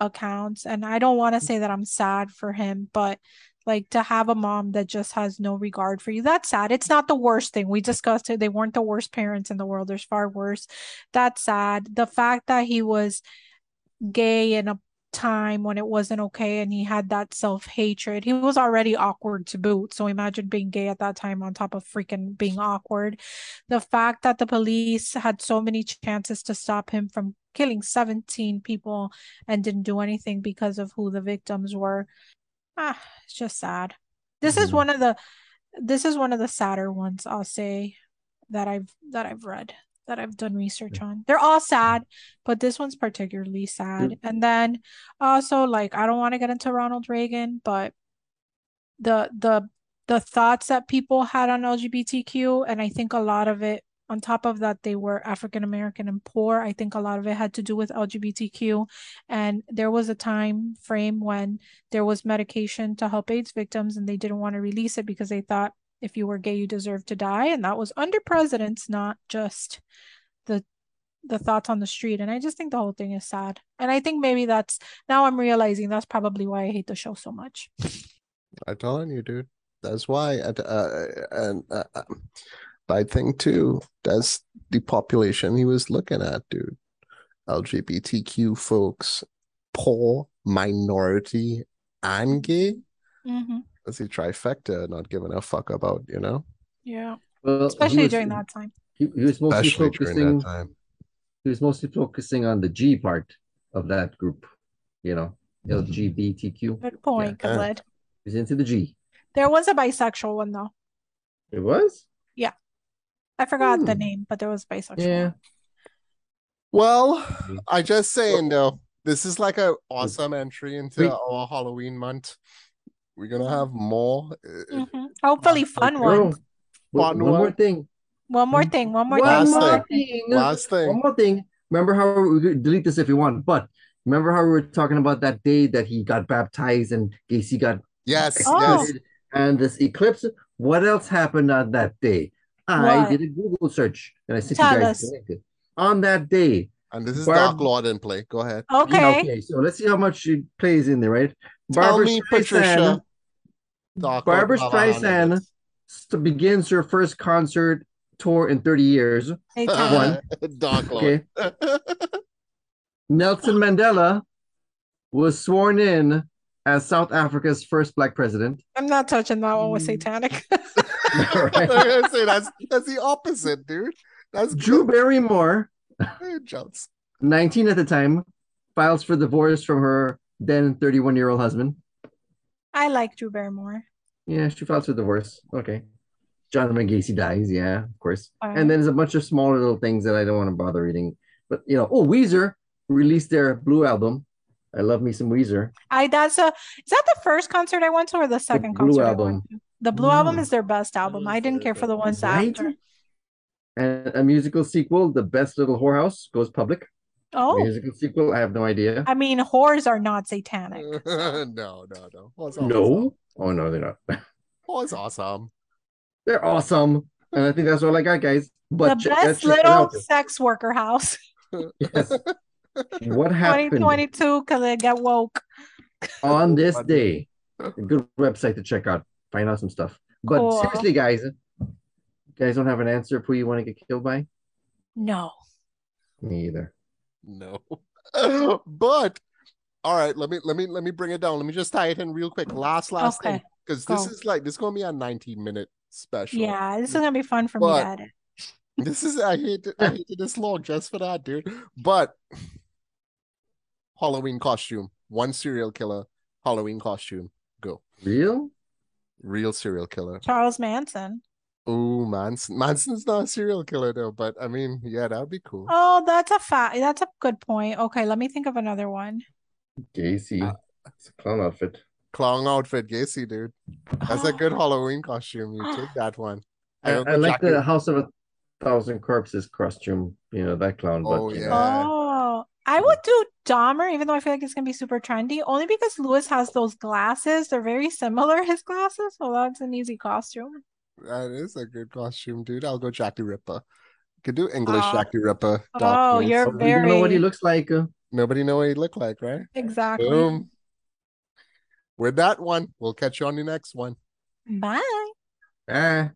accounts. And I don't want to mm. say that I'm sad for him, but like to have a mom that just has no regard for you, that's sad. It's not the worst thing. We discussed it. They weren't the worst parents in the world. There's far worse. That's sad. The fact that he was gay and a time when it wasn't okay and he had that self-hatred. He was already awkward to boot. So imagine being gay at that time on top of freaking being awkward. The fact that the police had so many chances to stop him from killing 17 people and didn't do anything because of who the victims were. Ah, it's just sad. This is Mhm. one of the this is one of the sadder ones I'll say that I've that I've read that I've done research on. They're all sad, but this one's particularly sad. And then also like I don't want to get into Ronald Reagan, but the the the thoughts that people had on LGBTQ and I think a lot of it on top of that they were African American and poor. I think a lot of it had to do with LGBTQ and there was a time frame when there was medication to help AIDS victims and they didn't want to release it because they thought if you were gay you deserved to die and that was under presidents not just the the thoughts on the street and I just think the whole thing is sad. And I think maybe that's now I'm realizing that's probably why I hate the show so much. I'm telling you, dude. That's why. Uh, and uh, uh, I think too. That's the population he was looking at, dude. LGBTQ folks, poor, minority, and gay. Mm-hmm. That's the trifecta. Not giving a fuck about, you know. Yeah. Well, Especially was- during that time. He, he was mostly Especially during focusing. that time. He was mostly focusing on the G part of that group. You know, LGBTQ. Good point, Yeah. Khaled. He's into the G. There was a bisexual one though. It was. Yeah i forgot the Hmm. name, but there was a bisexual. Yeah. one. Well, I just saying though, this is like a awesome entry into Wait. our Halloween month. We're gonna have more. uh, Mhm. Hopefully, fun Bro, one. one, Fun one more thing. One more thing. One more One Last thing. more thing. thing. One more thing. Remember how we could delete this if you want, but remember how we were talking about that day that he got baptized and Gacy got Yes, Oh. yes. and this eclipse? What else happened on that day? I What? did a Google search and I sent Tell you guys us. the. On that day, And this is Barb- Dark Lord in play. Go ahead. Okay. Yeah, okay, so let's see how much it plays in there, right? Tell Barbra me, Streisand, Patricia. Dark Barbra will have a hand in Streisand st- begins her first concert tour in 30 years. Hey, One. Tom. Okay. Nelson Mandela was sworn in as South Africa's first black president. I'm not touching that one with mm. satanic. I'm say that's that's the opposite, dude. That's Drew Barrymore, good. Jokes. 19 at the time, files for divorce from her then 31 year old husband. I like Drew Barrymore. Yeah, she files for divorce. Okay. John Gacy dies. Yeah, of course. All And then there's a bunch of smaller little things that I don't want to bother reading. But, you know, oh, Weezer released their Blue album. I love me some Weezer. I that's a is that the first concert I went to or the second Blue concert I album. went to? The Blue album mm. is their best album. I didn't care for the ones Right? after. And a musical sequel, The Best Little Whorehouse, goes public. Oh, Musical sequel, I have no idea. I mean, whores are not satanic. no, no, no. It's awesome. No. Oh, no, they're not. Oh, it's awesome. They're awesome. And I think that's all I got, guys. But the check- best little sex worker house. Yes. What happened 2022 because I get woke. on this day? A good website to check out. Find out some stuff. But Cool. seriously, guys, you guys don't have an answer for who you want to get killed by? No. Me either. No. but all right, let me let me let me bring it down. Let me just tie it in real quick. Last last thing. Because this is like this is gonna be a 19 minute special. Yeah, this is gonna be fun for me But- to edit. This is I hate it, I hated this long just for that, dude. But Halloween costume, one serial killer, Halloween costume. Go. Real? Real serial killer. Charles Manson. Oh, Manson. Manson's not a serial killer though, but I mean, yeah, that would be cool. Oh, that's a fact. That's a good point. Okay, let me think of another one. Gacy. Uh, it's a clown outfit. Clown outfit, Gacy, dude. That's a good Halloween costume. You take that one. I, don't I like Jackie- the House of a Thousand Corpses costume. You know that clown. Oh, but, yeah. Oh, I would do Dahmer, even though I feel like it's gonna be super trendy, only because Lewis has those glasses. They're very similar, his glasses, so that's an easy costume. That is a good costume, dude. I'll go Jack the Ripper. You could do English Oh. Jack the Ripper. Oh, dark face. you're but we don't know what he looks like. uh, Nobody know what he looked like, right? Exactly. Boom. With that one, we'll catch you on the next one. Bye. ah.